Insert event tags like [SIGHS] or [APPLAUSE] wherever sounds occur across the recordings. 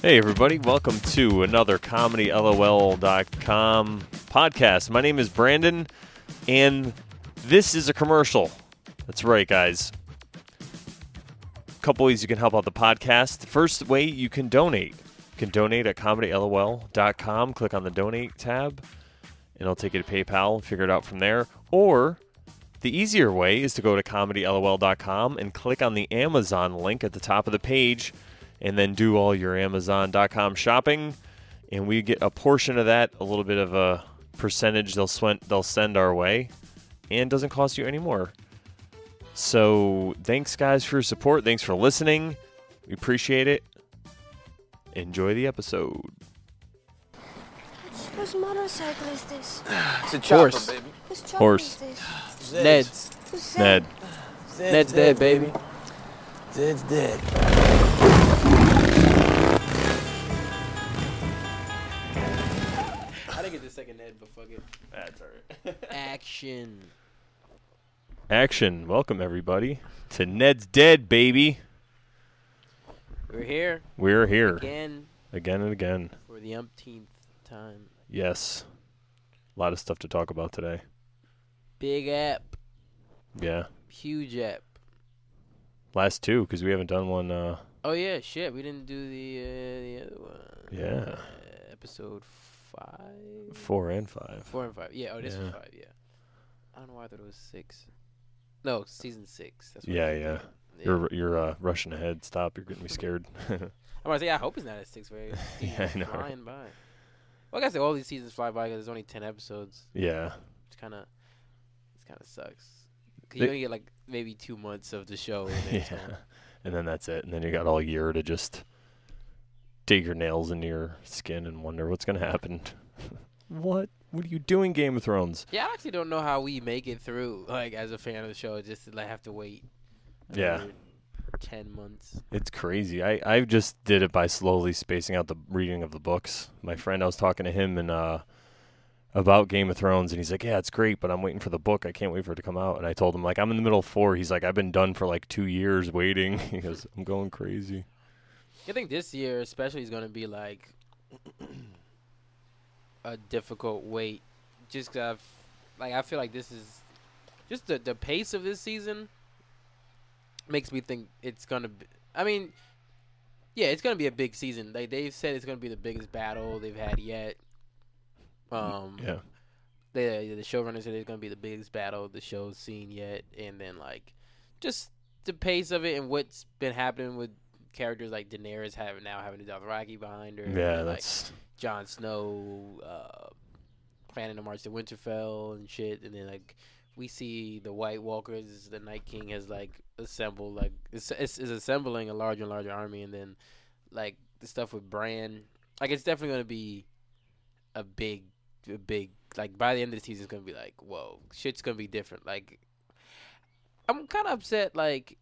Hey, everybody, welcome to another ComedyLOL.com podcast. My name is Brandon, and this is a commercial. That's right, guys. A couple ways you can help out the podcast. The first way you can donate. You can donate at ComedyLOL.com. Click on the donate tab, and it'll take you to PayPal. and Figure it out from there. Or the easier way is to go to ComedyLOL.com and click on the Amazon link at the top of the page and then do all your Amazon.com shopping. And we get a portion of that, a little bit of a percentage they'll, sw- they'll send our way, and doesn't cost you any more. So thanks, guys, for your support. Thanks for listening. We appreciate it. Enjoy the episode. Whose motorcycle is this? [SIGHS] It's a chopper, Horse. baby. Whose chopper Horse. is this? Ned's. Who's Ned. Ned's dead, baby. Zed's dead. Second Ned, but fuck it. That's all right. [LAUGHS] Action. Action. Welcome, everybody, to Ned's Dead, baby. We're here We're here again again and again. for the umpteenth time. Yes. A lot of stuff to talk about today. Big app. Yeah. Huge app. Last two, because we haven't done one. Uh, Oh yeah, shit. We didn't do the uh, the other one. Yeah. Uh, episode five. four and five. Four and five. Yeah. Oh, this Yeah. was five. Yeah. I don't know why I thought it was six. No, season six. That's what Yeah, yeah. thinking. Yeah. You're you're uh, rushing ahead. Stop. You're getting me scared. [LAUGHS] [LAUGHS] I'm gonna say I hope it's not at six. Very [LAUGHS] Yeah, I know, flying by. Well, I guess all these seasons fly by because there's only ten episodes. yeah. It's kind of, it's kind of sucks. 'Cause They- you only get like maybe two months of the show. And Yeah. And then that's it. And then you got all year to just dig your nails into your skin and wonder what's gonna happen. [LAUGHS] what? What are you doing, Game of Thrones? Yeah, I actually don't know how we make it through. Like as a fan of the show, just to, like have to wait. Yeah. Ten months. It's crazy. I, I just did it by slowly spacing out the reading of the books. My friend, I was talking to him and uh, about Game of Thrones, and he's like, "Yeah, it's great, but I'm waiting for the book. I can't wait for it to come out." And I told him, like, I'm in the middle of four. He's like, "I've been done for like two years waiting." [LAUGHS] he goes, "I'm going crazy." I think this year especially is gonna be like a difficult wait. Just 'cause I've, like I feel like this is just the the pace of this season makes me think it's gonna. be I mean, yeah, it's gonna be a big season. Like they've said, it's gonna be the biggest battle they've had yet. Um, Yeah, the the showrunner said it's gonna be the biggest battle the show's seen yet, and then like just the pace of it and what's been happening with characters like Daenerys having now having the Dothraki behind her, and yeah, like that's Jon Snow uh, planning to march to Winterfell and shit, and then like we see the White Walkers, the Night King has like assembled like is is is assembling a larger and larger army, and then like the stuff with Bran, like it's definitely gonna be a big, a big like by the end of the season, it's gonna be like whoa, shit's gonna be different. Like I'm kind of upset, like.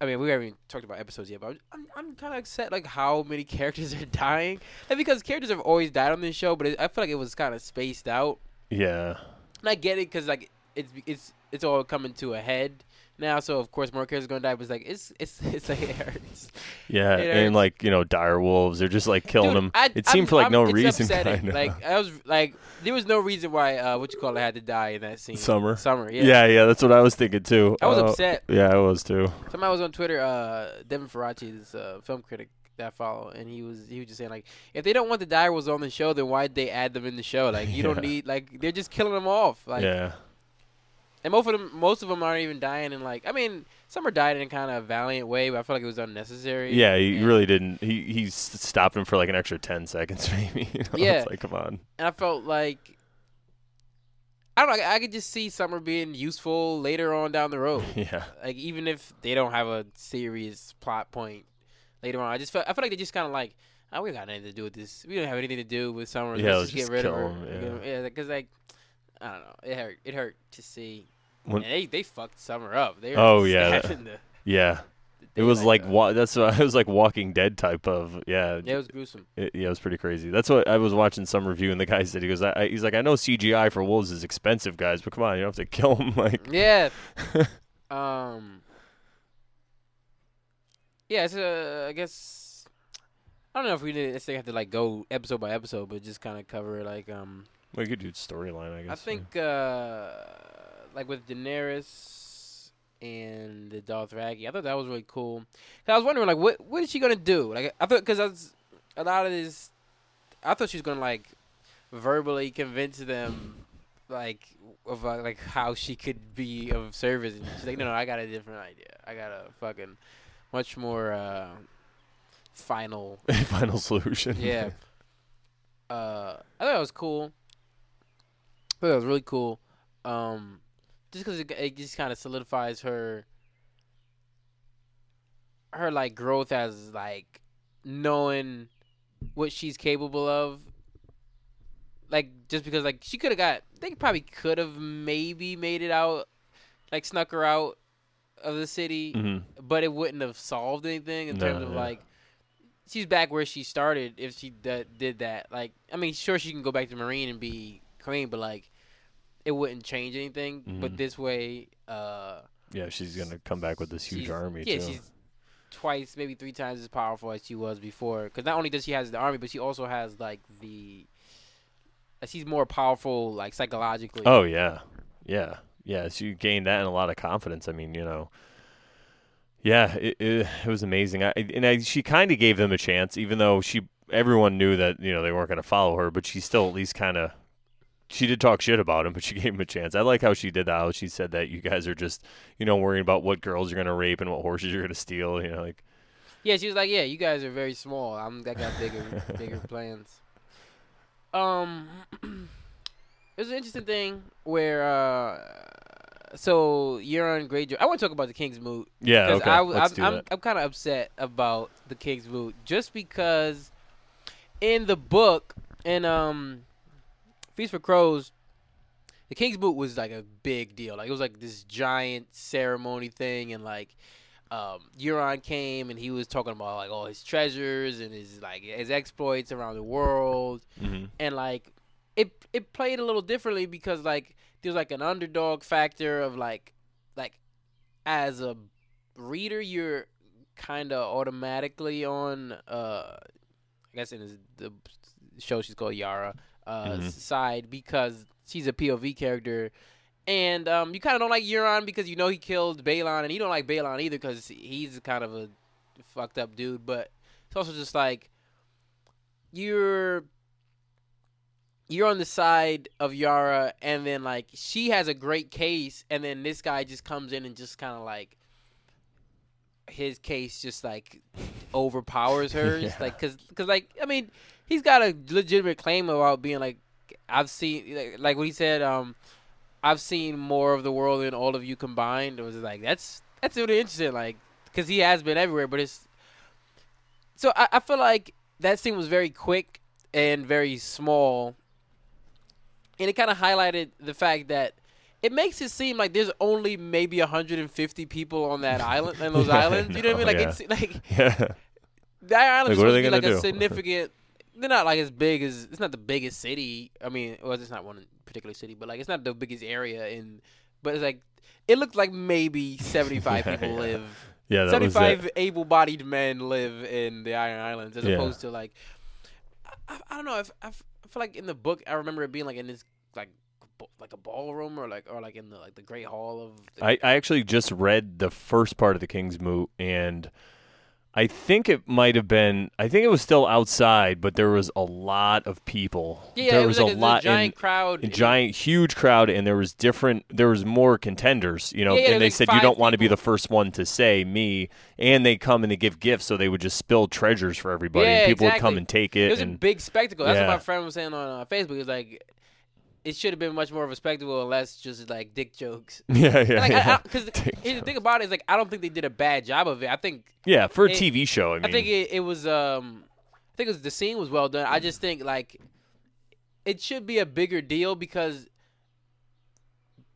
I mean, we haven't even talked about episodes yet, but I'm I'm kind of upset like how many [LAUGHS] characters are dying, and because characters have always died on this show, but it, I feel like it was kind of spaced out. yeah, And I get it because like it's it's it's all coming to a head now, so of course more characters are gonna die. But it's like it's it's [LAUGHS] it's like it hurts. yeah, It and like you know, dire wolves. They're just like killing Dude, them. I- it seemed I'm- for like I'm- no reason. Like I was like there was no reason why uh what you call it had to die in that scene. Summer. Summer. Yeah. yeah. yeah, that's what I was thinking too. I was Oh, upset. Yeah, I was too. Somebody was on Twitter, uh, Devin Faraci, this uh, film critic that follow, and he was he was just saying like, if they don't want the dire wolves on the show, then why'd they add them in the show? Like you don't [LAUGHS] need like they're just killing them off. Like yeah, and most of them most of them aren't even dying in like I mean some are dying in kind of a valiant way, but I feel like it was unnecessary. yeah. He and, really didn't. He he stopped him for like an extra ten seconds, [LAUGHS] maybe. You know? Yeah. it's like come on. and I felt like. I don't know. I could just see Summer being useful later on down the road. [LAUGHS] Yeah, like even if they don't have a serious plot point later on, I just felt I feel like they just kind of like, oh, we got nothing to do with this. We don't have anything to do with Summer. Yeah, let's let's just get rid of her. him, yeah, because like I don't know, it hurt. It hurt to see. When- they they fucked Summer up. They were Oh, yeah, the [LAUGHS] yeah. It was like wa- that's what [LAUGHS] it was like Walking Dead type of yeah. yeah, it was gruesome. It, yeah, it was pretty crazy. That's what I was watching some review, and the guy said he goes, I, I, he's like, I know CGI for wolves is expensive, guys, but come on, you don't have to [LAUGHS] kill them. Like, Yeah. um. Yeah, it's uh, I guess I don't know if we didn't necessarily have to like go episode by episode, but just kind of cover like um. We could do storyline, I guess. I think uh, like with Daenerys and the Dothraki, I thought that was really cool. I was wondering like what what is she gonna do? Like I thought because a lot of this, I thought she was gonna like verbally convince them like of uh, like how she could be of service. And she's like, no, no, I got a different idea. I got a fucking much more uh, final [LAUGHS] final solution. yeah. [LAUGHS] Uh, I thought it was cool. Thought it was really cool. Um, just because it, it just kind of solidifies her, her like growth as like knowing what she's capable of. Like just because like she could have got, they probably could have maybe made it out, like snuck her out of the city, hmm but it wouldn't have solved anything in No, terms of yeah. like she's back where she started if she d- did that like i mean sure she can go back to Meereen and be queen but like it wouldn't change anything but Mhm. this way uh Yeah, she's gonna come back with this huge army yeah too. she's twice maybe three times as powerful as she was before because not only does she has the army but she also has like the uh, she's more powerful like psychologically Oh yeah, yeah, yeah. She gained that and a lot of confidence. I mean, you know, yeah, it it, it was amazing. I, and I, she kind of gave them a chance, even though she everyone knew that you know they weren't going to follow her, but she still at least kind of. She did talk shit about him, but she [LAUGHS] gave him a chance. I like how she did that. How she said that you guys are just, you know, worrying about what girls you're gonna rape and what horses you're gonna steal. You know, like Yeah, she was like, "Yeah, you guys are very small. I'm I got bigger [LAUGHS] bigger plans." Um, [CLEARS THROAT] it was an interesting thing where uh, so Euron Greyjoy. I want to talk about the King's Moot yeah, because okay, I, let's I'm I'm. I'm kind of upset about the King's Moot just because in the book and um Feast for Crows. The King's Moot was like a big deal. Like it was like this giant ceremony thing, and like um, Euron came and he was talking about like all his treasures and his like his exploits around the world, hmm and like it it played a little differently because like there's like an underdog factor of like like as a reader you're kind of automatically on uh I guess in the show she's called Yara uh Mhm. side because she's a POV character and um, you kind of don't like Euron because you know he killed Balon, and you don't like Balon either because he's kind of a fucked up dude. But it's also just like you're you're on the side of Yara, and then like she has a great case, and then this guy just comes in and just kind of like his case just like overpowers hers, [LAUGHS] Yeah. like because cause, like I mean he's got a legitimate claim about being like I've seen like, like what he said um I've seen more of the world than all of you combined. It was like that's that's really interesting, like because he has been everywhere, but it's so I, I feel like that scene was very quick and very small, and it kind of highlighted the fact that it makes it seem like there's only maybe 150 people on that island, and those [LAUGHS] Yeah, islands. You know what I mean? Like it's like Yeah, that island Like, is what supposed to be like gonna a significant. They're not like as big as it's not the biggest city. I mean, well, it's not one particular city, but like it's not the biggest area in. But it's like it looks like maybe [LAUGHS] seventy five Yeah, people yeah. live. yeah. Seventy five able bodied men live in the Iron Islands, as Yeah. opposed to like I, I don't know. If I, I feel like in the book, I remember it being like in this like like a ballroom or like or like in the like the Great Hall of. The, I, I actually just read the first part of the King's Moot, and I think it might have been. I think it was still outside, but there was a lot of people. yeah, there was, was, like a a, lot giant in, crowd, a giant, huge crowd, and there was different. There was more contenders, you know. Yeah, yeah, and they like said you don't want to be the first one to say me. And they come and they give gifts, so they would just spill treasures for everybody. Yeah, and people would come and take It it. was a big spectacle. That's what my friend was saying on uh, Facebook. It was like it should have been much more of a spectacle and less just like dick jokes. [LAUGHS] yeah, yeah, Like, yeah. Because [LAUGHS] the thing about it is like I don't think they did a bad job of it. I think yeah, for a it- TV show. I mean, I think it, it was um I think it was the scene was well done. I just think like it should be a bigger deal because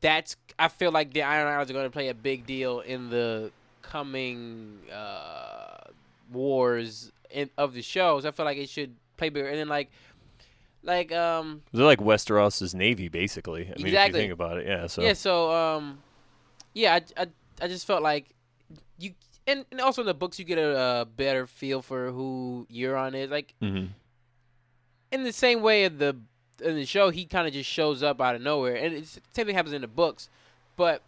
that's I feel like the Iron Islands are going to play a big deal in the coming uh wars in, of the shows. I feel like it should play bigger and then like like um they're like Westeros's navy, basically. I mean, if you Exactly. think about it, yeah. So yeah so um yeah I, I, I just felt like you and, and also in the books you get a, uh better feel for who Euron is. Like hmm in the same way of the in the show, he kind of just shows up out of nowhere, and it's, same thing happens in the books, but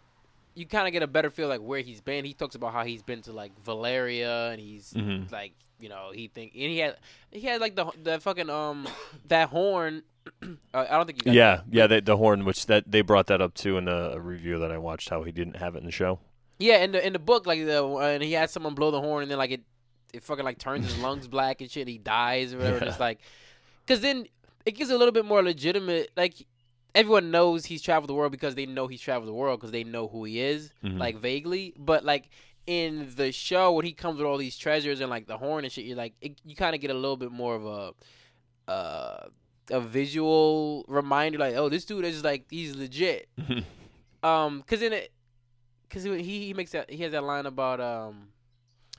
you kind of get a better feel like where he's been. He talks about how he's been to like Valyria, and he's Mhm. like you know he think and he had he had like the the fucking um that horn. [CLEARS THROAT] uh, I don't think you got Yeah, that. yeah. The, the horn, which that they brought that up too in a, a review that I watched, how he didn't have it in the show. Yeah, in the in the book, like the and he had someone blow the horn, and then like it, it fucking like turns his lungs [LAUGHS] black and shit. And he dies or whatever. And it's like, because then it gives a little bit more legitimate. Like everyone knows he's traveled the world because they know he's traveled the world because they know who he is, Mhm. like vaguely. But like in the show, when he comes with all these treasures and like the horn and shit, you're like, it, you kind of get a little bit more of a, uh, a visual reminder, like, oh, this dude is like he's legit. [LAUGHS] Um, cause in it, cause he he makes that he has that line about um,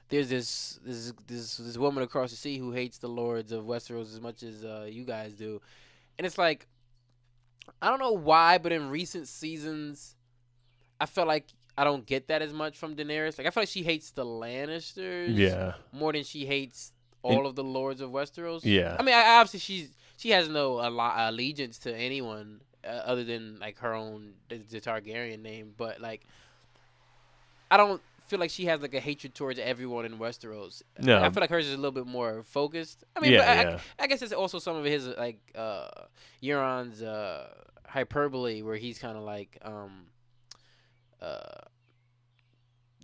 there's this this this this woman across the sea who hates the lords of Westeros as much as uh you guys do, and it's like, I don't know why, but in recent seasons, I felt like I don't get that as much from Daenerys. Like I feel like she hates the Lannisters, yeah, more than she hates all of the lords of Westeros. yeah. I mean, I, obviously she's she has no allegiance to anyone uh, other than like her own the, the Targaryen name, but like I don't feel like she has like a hatred towards everyone in Westeros. No. I feel like hers is a little bit more focused. I mean, Yeah, but I, yeah. I, I guess it's also some of his like uh Euron's uh hyperbole where he's kind of like um uh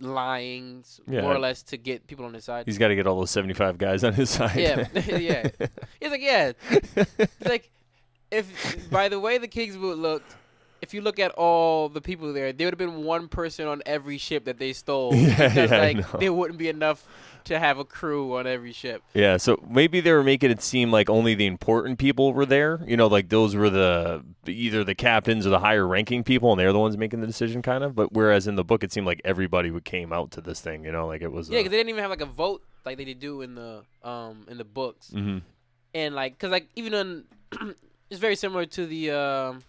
lying Yeah. more or less to get people on his side. He's got to get all those seventy-five guys on his side. Yeah, [LAUGHS] [LAUGHS] yeah. He's like, yeah. It's like, if by the way the king's Kingswood looked, if you look at all the people there, there would have been one person on every ship that they stole. [LAUGHS] Yeah, because yeah, like know. there wouldn't be enough to have a crew on every ship. Yeah, so maybe they were making it seem like only the important people were there. You know, like those were the either the captains or the higher ranking people, and they're the ones making the decision, kind of. But whereas in the book, it seemed like everybody would came out to this thing. You know, like it was. Yeah, because they didn't even have like a vote like they did do in the um in the books, hmm and like because like even in [CLEARS THROAT] it's very similar to the um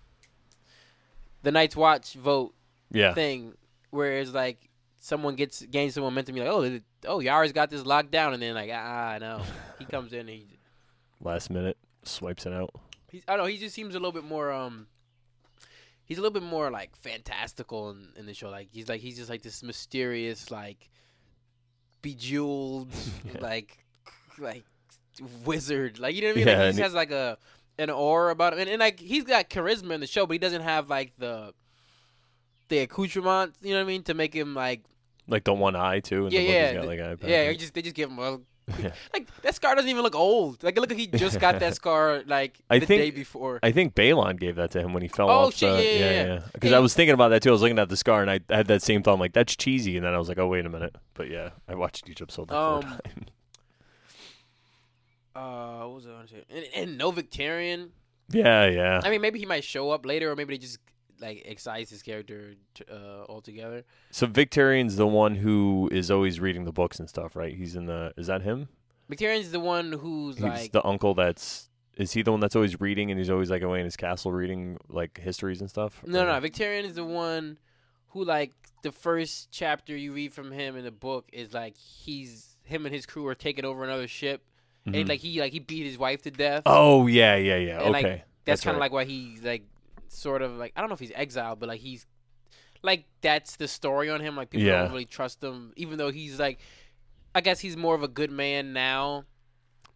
the Night's Watch vote Yeah, thing where it's like someone gets gains some momentum. You're like, oh, oh, Yara's got this locked down, and then like, ah, no, he comes in. And he, last minute swipes it out. he's, I don't know. He just seems a little bit more. Um, he's a little bit more like fantastical in, in the show. Like he's like he's just like this mysterious, like bejeweled, [LAUGHS] Yeah. like like wizard. Like you know what I mean? Yeah, like, he has like a an aura about him, and, and like he's got charisma in the show, but he doesn't have like the the accoutrements. You know what I mean? To make him like Like the one eye too. Yeah, yeah, He's got like. Yeah, he just they just give him a [LAUGHS] Yeah. like that scar doesn't even look old. Like look like he just got that [LAUGHS] scar like I the think- day before. I think Balon gave that to him when he fell Oh, off. shit, the, yeah, yeah, yeah. Because Yeah, I was thinking about that too. I was looking at the scar, and I had that same thought. I'm like, that's cheesy. And then I was like, oh wait a minute. But yeah, I watched each episode like Um, four [LAUGHS] times. Uh, what was I going to say? And, and no Victarion. Yeah, yeah. I mean, maybe he might show up later, or maybe they just like excise his character t- uh, altogether. So Victarion's the one who is always reading the books and stuff, right? He's in the. Is that him? Victarion's the one who's He's like the uncle that's. Is he the one that's always reading and he's always like away in his castle reading like histories and stuff? no, Or- no. Victarion is the one who like the first chapter you read from him in the book is like he's him and his crew are taking over another ship, Mhm. and like he like he beat his wife to death. Oh yeah, yeah, yeah. And, like, okay, that's, kind of right. like why he's like sort of like I don't know if he's exiled, but like he's like that's the story on him. Like people Yeah. don't really trust him, even though he's like I guess he's more of a good man now.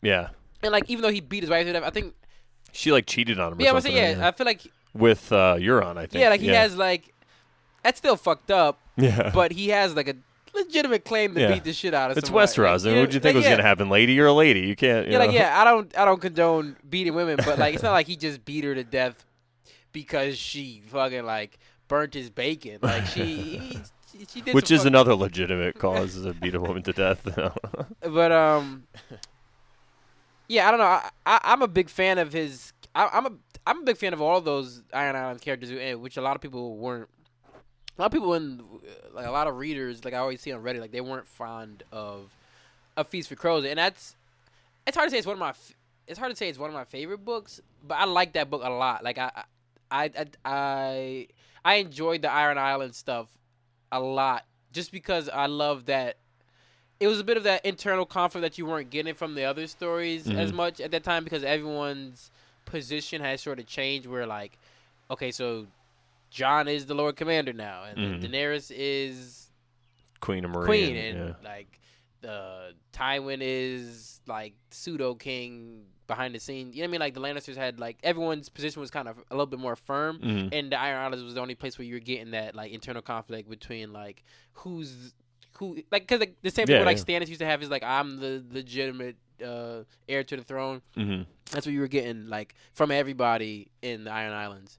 yeah. And like even though he beat his wife to death, I think She like cheated on him. Or yeah, I was saying yeah, I feel like with uh, Euron, I think. yeah, like he has like that's still fucked up, Yeah, but he has like a legitimate claim to Yeah. beat the shit out of it's somebody. Westeros. Like, what'd you think like, was yeah. gonna happen, lady? You're a lady. You can't. You Yeah, like know? yeah, I don't I don't condone beating women, but like it's not like he just beat her to death because she fucking like burnt his bacon. Like she he- she, she did Which some is fuck- another legitimate cause is to beat a woman to death. [LAUGHS] But um, yeah, I don't know. I, I I'm a big fan of his. I, I'm a I'm a big fan of all those Iron Island characters, eh, which a lot of people weren't. A lot of people in like a lot of readers, like I always see on Reddit, like they weren't fond of a Feast for Crows, and that's it's hard to say it's one of my it's hard to say it's one of my favorite books, but I like that book a lot. Like I I I I, I enjoyed the Iron Island stuff a lot just because I love that it was a bit of that internal conflict that you weren't getting from the other stories as Mhm. much at that time because everyone's position has sort of changed. Where like, okay, so Jon is the Lord Commander now, and Mhm. Daenerys is Queen of Meereen. Queen, and yeah. like the Tywin is like pseudo king behind the scenes. You know what I mean? Like the Lannisters had like everyone's position was kind of a little bit more firm, Mhm. and the Iron Islands was the only place where you were getting that like internal conflict between like who's who like because like, the same thing Yeah, with like. Stannis used to have is like I'm the legitimate uh, heir to the throne. Mhm. That's what you were getting like from everybody in the Iron Islands,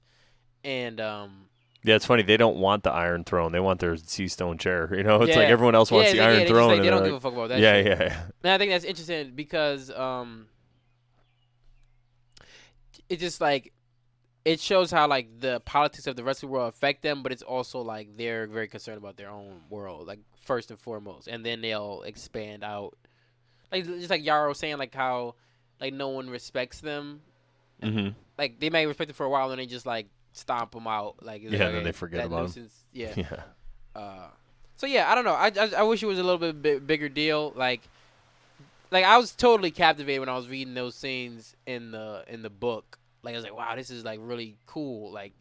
and um. Yeah, it's funny. They don't want the Iron Throne. They want their sea stone chair. You know, it's Yeah. like everyone else wants yeah, the Iron yeah, they just, Throne. like, they don't they're give a fuck about that. yeah, shit. yeah, yeah. And I think that's interesting because um, it's just like it shows how like the politics of the rest of the world affect them, but it's also like they're very concerned about their own world, like first and foremost, and then they'll expand out. Like just like Yara saying, like how like no one respects them. hmm Like they may respect them for a while, and they just like stomp them out. Like Yeah, like, and then they forget about nuisance- Yeah. [LAUGHS] Yeah. Uh, so yeah, I don't know. I, I I wish it was a little bit bi- bigger deal. Like, like I was totally captivated when I was reading those scenes in the in the book. Like I was like, wow, this is like really cool. Like,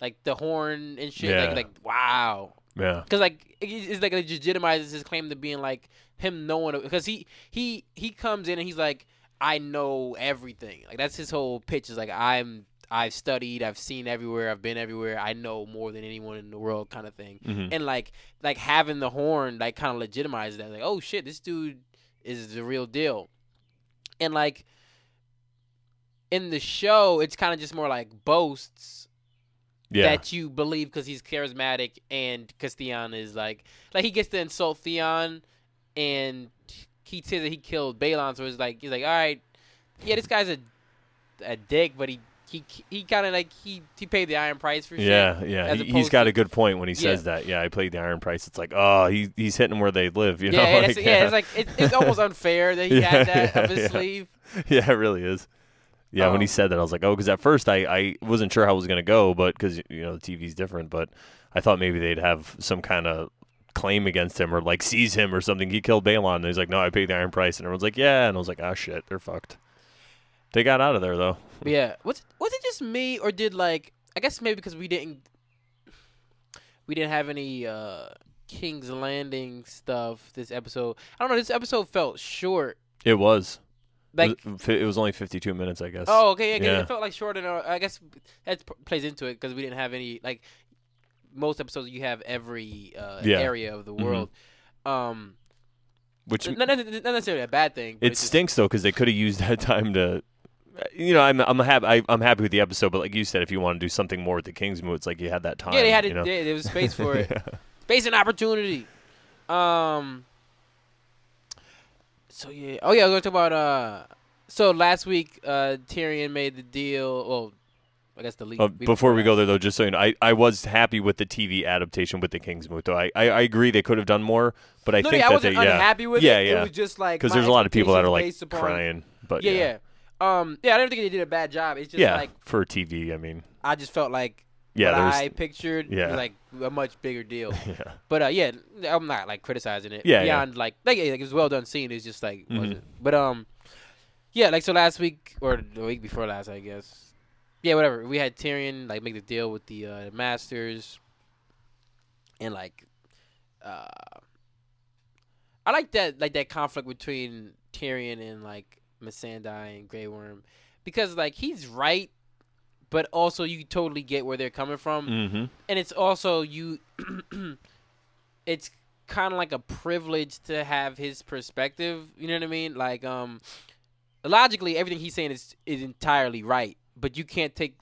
like the horn and shit. Yeah. Like, like wow. Yeah. Because like it- it's like it legitimizes his claim to being like him knowing because he he he comes in and he's like I know everything. Like that's his whole pitch is like I'm I've studied, I've seen everywhere, I've been everywhere, I know more than anyone in the world kind of thing. hmm And like like having the horn like kind of legitimizes that like oh shit this dude is the real deal. And like in the show it's kind of just more like boasts Yeah. that you believe because he's charismatic and because Theon is like like he gets to insult Theon and he says that he killed Balon, so it's like he's like, all right, yeah, this guy's a a dick, but he he he kind of like he he paid the iron price for shit. yeah, yeah. He, has got a good point when he says Yeah. that. Yeah, I played the Iron Price. It's like, oh, he, he's hitting where they live. You know, yeah, like, it's, yeah, it's like it, it's almost unfair that he [LAUGHS] Yeah, had that up his yeah. sleeve. [LAUGHS] yeah, it really is. Yeah, when he Um, said that, I was like, oh, because at first I, I wasn't sure how it was going to go, but because you know the TV's different, but I thought maybe they'd have some kind of claim against him or like seize him or something. He killed Balon, and he's like, no, I paid the Iron Price, and everyone's like, yeah, and I was like, ah, shit, they're fucked. They got out of there though. Yeah, was was it just me or did like I guess maybe because we didn't we didn't have any uh King's Landing stuff this episode. I don't know. This episode felt short. It was. Like it was, it was only 52 minutes, I guess. Oh, okay. Yeah, Yeah. it felt like shorter. Than, I guess that p- plays into it because we didn't have any like most episodes. You have every uh, Yeah. area of the Mhm. world. Um, which not, not necessarily a bad thing. it it's just- stinks though because they could have used that [LAUGHS] time to. You know, I'm I'm happy. I, I'm happy with the episode, but like you said, if you want to do something more with the Kings Moot, it's like you had that time. Yeah, they had you it. know? There, there was space for it. [LAUGHS] Yeah. Space and opportunity. Um. So yeah. Oh yeah. I was gonna talk about uh. So last week, uh, Tyrion made the deal. Well, I guess the league. Uh, before we go there, though, just so you know, I, I was happy with the TV adaptation with the Kings. Though I, I, I agree they could have done more, but I no, think yeah, I that wasn't they yeah unhappy with yeah it. yeah It was just like because there's a lot of people that are like crying, but Yeah, yeah yeah. Um, yeah, I don't think they did a bad job. It's just yeah like for TV. I mean I just felt like yeah what I pictured yeah. like a much bigger deal. [LAUGHS] yeah But uh, yeah, I'm not like criticizing it. Yeah, yeah. Beyond like like, like it was well done scene. It's just like Mhm. wasn't. But um, yeah, like so last week or the week before last, I guess. Yeah, whatever. We had Tyrion like make the deal with the uh, Masters, and like, uh, I like that like that conflict between Tyrion and like Missandei and Grey Worm, because like he's right, but also you totally get where they're coming from. Mm-hmm. and it's also you [CLEARS THROAT] it's kind of like a privilege to have his perspective you know what i mean? Like um logically everything he's saying is is entirely right but you can't take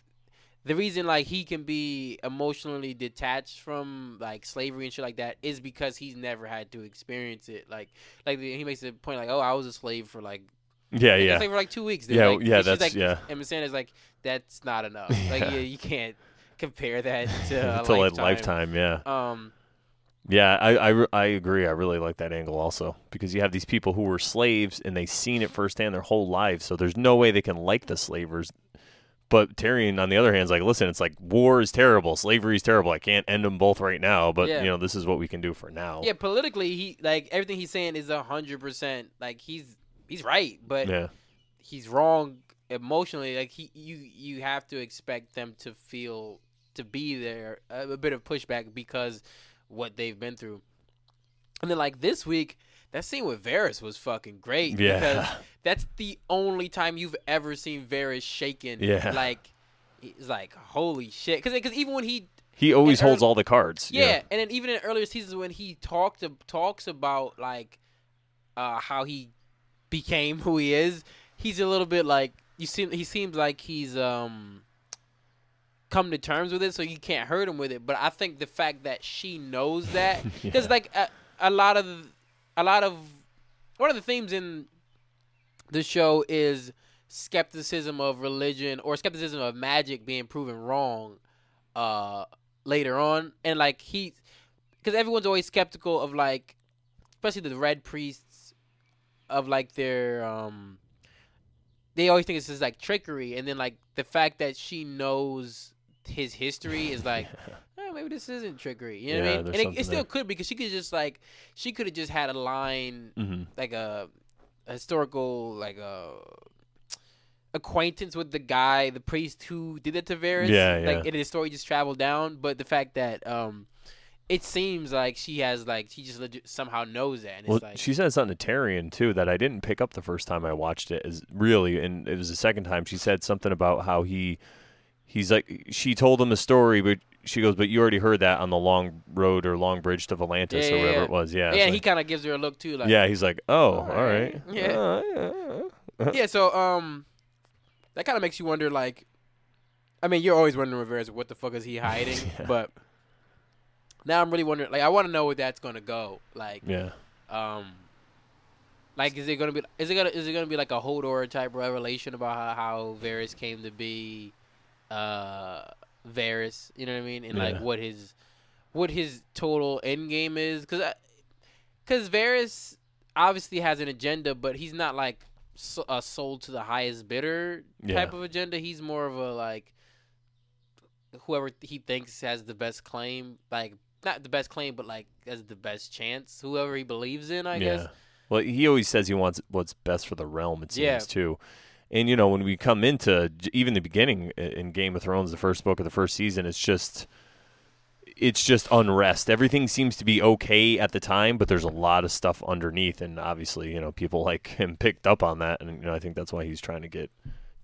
the reason like he can be emotionally detached from like slavery and shit like that is because he's never had to experience it. Like like he makes a point like oh i was a slave for like yeah yeah slave for like two weeks dude. yeah like, yeah that's like, yeah and Missandei's like, that's not enough. [LAUGHS] Like, Yeah. yeah, you can't compare that [LAUGHS] to a to lifetime. a lifetime yeah Um, Yeah, I, I, I agree. I really like that angle also because you have these people who were slaves and they've seen it firsthand their whole lives. So there's no way they can like the slavers, But Tyrion, on the other hand, is like, listen, it's like war is terrible, slavery is terrible. I can't end them both right now, but Yeah. you know, this is what we can do for now. Yeah, politically, he like everything he's saying is a hundred percent like he's he's right, but Yeah. he's wrong emotionally. Like he, you you have to expect them to feel to be there a, a bit of pushback because what they've been through. And then like this week, that scene with Varys was fucking great Yeah. because [LAUGHS] that's the only time you've ever seen Varys shaken. Yeah. like it's like holy shit. Because cause even when he He always holds early- all the cards. yeah, and then even in earlier seasons when he talked talks about like uh, how he became who he is, he's a little bit like you seem he seems like he's um come to terms with it, so you can't hurt him with it. But I think the fact that she knows that because [LAUGHS] Yeah. like a, a lot of a lot of one of the themes in the show is skepticism of religion or skepticism of magic being proven wrong uh later on and like he because everyone's always skeptical of like especially the red priests of like their um they always think it's just like trickery and then like the fact that she knows his history is like [LAUGHS] eh, maybe this isn't trickery you know what i mean and it, it still there. could because she could just like she could have just had a line hmm like a, a historical like a acquaintance with the guy, the priest who did it to Varys. Yeah, Like yeah. and his story just traveled down, but the fact that um, it seems like she has like she just legit somehow knows that, and Well, it's like she said something to Tyrion too that I didn't pick up the first time I watched it. Is really, and it was the second time she said something about how he, he's like she told him the story, but she goes, but you already heard that on the long road or long bridge to Volantis Yeah, or yeah, whatever yeah. it was. Yeah, yeah, and he kind of gives her a look too, like yeah, he's like, oh, all Alright, yeah. Uh, yeah. yeah. So um, that kind of makes you wonder, like, I mean, you're always wondering with what the fuck is he hiding? [LAUGHS] Yeah. But now I'm really wondering, like, I want to know where that's gonna go, like. yeah. Um, like, is it gonna be? Is it gonna? Is it gonna be like a Hodor type revelation about how, how Varys came to be, uh, Varys? You know what I mean? And like what his, what his total end game is? Because, because Varys obviously has an agenda, but he's not like so, a sold to the highest bidder type Yeah. of agenda. He's more of a like whoever he thinks has the best claim, like not the best claim, but like as the best chance. Whoever he believes in, I yeah. guess. Well, he always says he wants what's best for the realm. It seems Yeah. too. And you know, when we come into even the beginning in Game of Thrones, the first book of the first season, it's just it's just unrest. Everything seems to be okay at the time, but there's a lot of stuff underneath, and obviously, you know, people like him picked up on that, and you know, I think that's why he's trying to get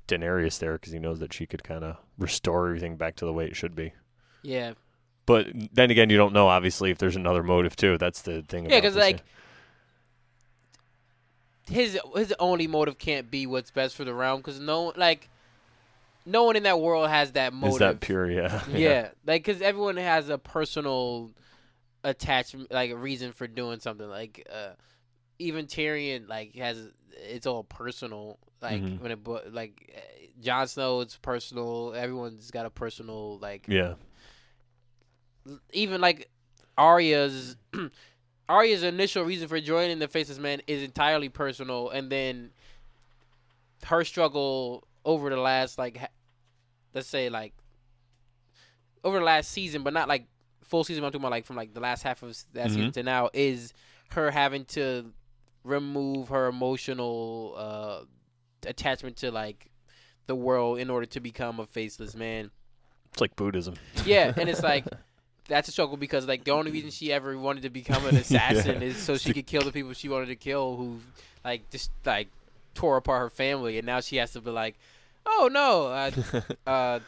Daenerys there because he knows that she could kind of restore everything back to the way it should be. Yeah, But then again, you don't know obviously if there's another motive too. That's the thing. yeah, because like his his only motive can't be what's best for the realm, because no like no one in that world has that motive. is that pure? Yeah. [LAUGHS] yeah, like because everyone has a personal attachment, like a reason for doing something. Like uh, even Tyrion, like has it's all personal. Like Mhm. when it like Jon Snow, it's personal. Everyone's got a personal like. Yeah. Even like Arya's [CLEARS THROAT] Arya's initial reason for joining the Faceless Man is entirely personal, and then her struggle over the last like let's say like over the last season, but not like full season. I'm talking about like from like the last half of that Mhm. season to now is her having to remove her emotional uh, attachment to like the world in order to become a faceless man. It's like Buddhism. Yeah, and it's [LAUGHS] like that's a struggle because like the only reason she ever wanted to become an [LAUGHS] assassin Yeah. is so she could kill the people she wanted to kill who like just like tore apart her family and now she has to be like, "Oh no, uh, [LAUGHS] uh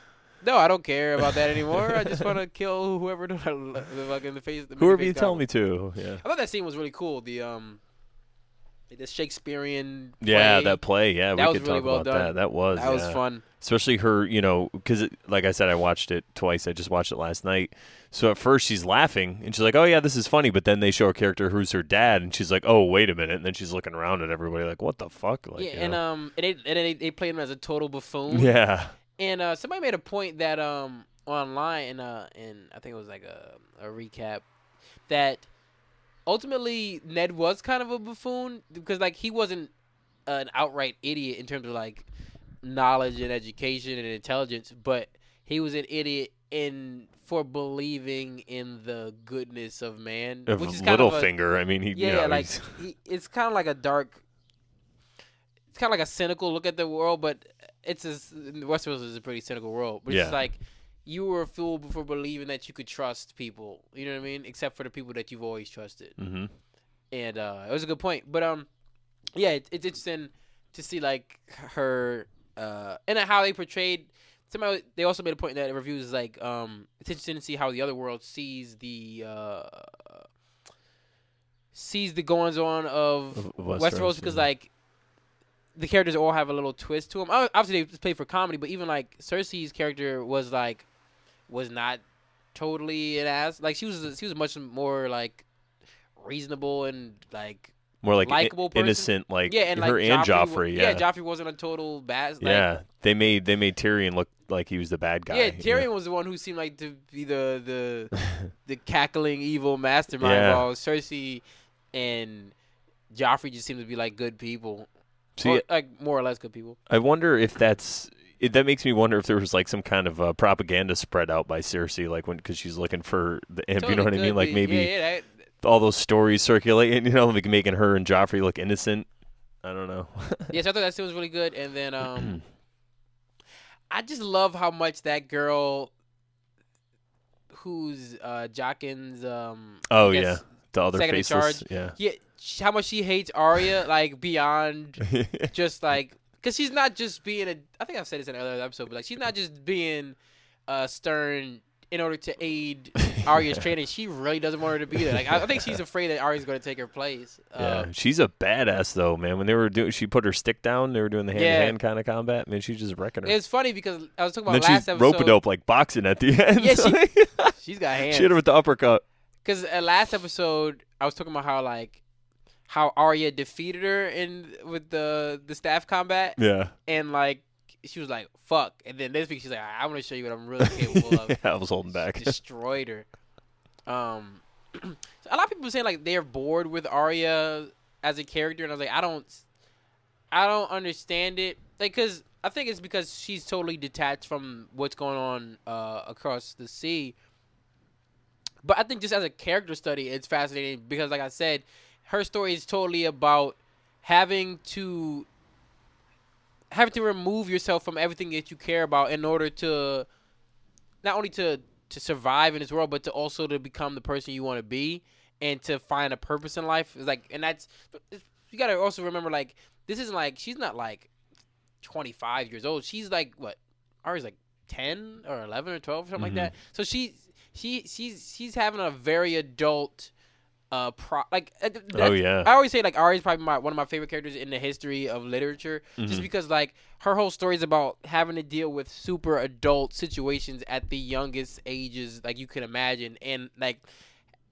no, I don't care about that anymore. I just want to kill whoever [LAUGHS] the, fuck in the face the Whoever you tell me to. Yeah. I thought that scene was really cool. The um the Shakespearean Yeah, that play. Yeah, That we could really talk well about done. that. That was. that was fun. Especially her, you know, because like I said, I watched it twice. I just watched it last night. So at first she's laughing and she's like, "Oh yeah, this is funny," but then they show a character who's her dad, and she's like, "Oh wait a minute," and then she's looking around at everybody like, "What the fuck?" Like, yeah, and know? um and, they, and they they played him as a total buffoon. [LAUGHS] yeah, And uh, somebody made a point that um online and uh and I think it was like a a recap that ultimately Ned was kind of a buffoon because like he wasn't an outright idiot in terms of like knowledge and education and intelligence, but he was an idiot in for believing in the goodness of man, Of which is kind of a, Littlefinger. I mean, he. yeah, you know, like [LAUGHS] he, it's kind of like a dark. It's kind of like a cynical look at the world, but it's a, Westeros is a pretty cynical world. But Yeah. it's like you were a fool for believing that you could trust people. You know what I mean? Except for the people that you've always trusted. Mhm. And uh, it was a good point. But um, yeah, it, it's interesting to see like her uh and how they portrayed. Somebody they also made a point in that reviews is like um it's interesting to see how the other world sees the uh sees the goings on of Of- of Westeros, Westeros, because yeah. like the characters all have a little twist to them. Obviously, they play for comedy, but even like Cersei's character was like was not totally an ass. Like she was she was much more like reasonable and like more like likable person. innocent, like yeah, and like her and Joffrey, Joffrey. Yeah, Joffrey wasn't a total bad. Like, yeah. They made they made Tyrion look like he was the bad guy. Yeah, Tyrion know? was the one who seemed like to be the the [LAUGHS] the cackling evil mastermind, Yeah. while Cersei and Joffrey just seemed to be like good people, See, Or, like more or less good people. I wonder if that's it, that makes me wonder if there was like some kind of uh, propaganda spread out by Cersei, like when because she's looking for the imp. [LAUGHS] you know what I mean? Like be. maybe yeah, yeah, that- all those stories circulating, [LAUGHS] you know, like making her and Joffrey look innocent. I don't know. Yes, I thought that scene was really good. And then um, [CLEARS THROAT] I just love how much that girl, who's uh, Jaqen's um, oh I yeah, the other faceless. charge. Yeah. yeah, how much she hates Arya, like beyond [LAUGHS] just like because she's not just being a. I think I've said this in another episode, but like she's not just being uh, stern in order to aid [LAUGHS] Arya's training. She really doesn't want her to be there. Like I, I think she's afraid that Arya's going to take her place. Yeah, Uh, she's a badass though, man. When they were doing, she put her stick down. They were doing the hand to hand kind of combat. Man, she's just wrecking her. it's funny because I was talking and about then last she's episode. rope a dope like boxing at the end. Yeah, [LAUGHS] She's got hands. she hit her with the uppercut. Because uh, last episode, I was talking about how like how Arya defeated her in with the the staff combat, Yeah, and like she was like "fuck," and then this week she's like, "I'm gonna show you what I'm really [LAUGHS] capable of." yeah, I was holding back. Destroyed her. Um, [CLEARS THROAT] a lot of people saying like they're bored with Arya as a character, and I was like, I don't, I don't understand it. Like, cause I think it's because she's totally detached from what's going on uh, across the sea. But I think just as a character study, it's fascinating because, like I said, her story is totally about having to having to remove yourself from everything that you care about in order to not only to to survive in this world, but to also to become the person you want to be and to find a purpose in life. It's like, and that's you gotta also remember, like this isn't like she's not like twenty five years old. She's like what? Ari's like ten or eleven or twelve or something Mhm. like that. So she she she's she's having a very adult. Uh, pro like uh, Oh yeah, I always say like Ari's probably my, one of my favorite characters in the history of literature, just Mhm. because like her whole story is about having to deal with super adult situations at the youngest ages like you can imagine, and like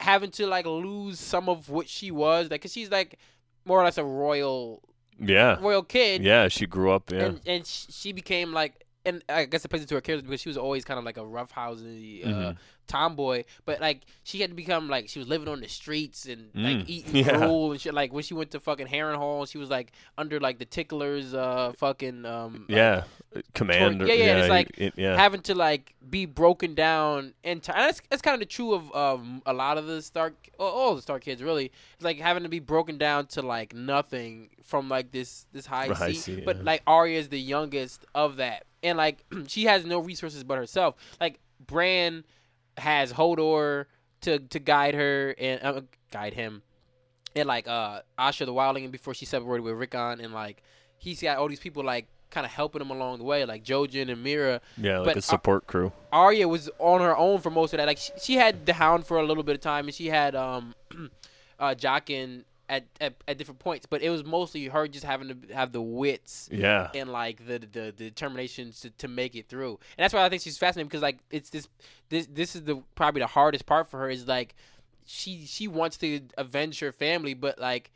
having to like lose some of what she was, like, cause she's like more or less a royal yeah, royal kid, yeah. She grew up. Yeah, and and she became like. And I guess it plays into her character because she was always kind of like a roughhousey uh, Mhm. Tomboy, but like she had to become like she was living on the streets and like Mm. eating Yeah. gruel and shit. Like when she went to fucking Harrenhal, she was like under like the ticklers, uh, fucking um, like, yeah. Commander. yeah, yeah, it's like it- yeah. having to like be broken down and, t- and that's that's kind of the true of um a lot of the Stark, all the Stark kids really. It's like having to be broken down to like nothing from like this this high, high seat. But yeah. like Arya is the youngest of that, and like [CLEARS THROAT] she has no resources but herself. Like Bran has Hodor to to guide her and uh, guide him, and like uh Osha the Wildling before she separated with Rickon, and like he's got all these people like kind of helping him along the way, like Jojen and Meera. yeah, like but, a support crew. Arya was on her own for most of that. Like she, she had the Hound for a little bit of time, and she had um, [CLEARS THROAT] uh, Jaqen at, at at different points. But it was mostly her just having to have the wits Yeah, and like the the, the determination to, to make it through. And that's why I think she's fascinating because like it's this this this is the probably the hardest part for her is like she she wants to avenge her family, but like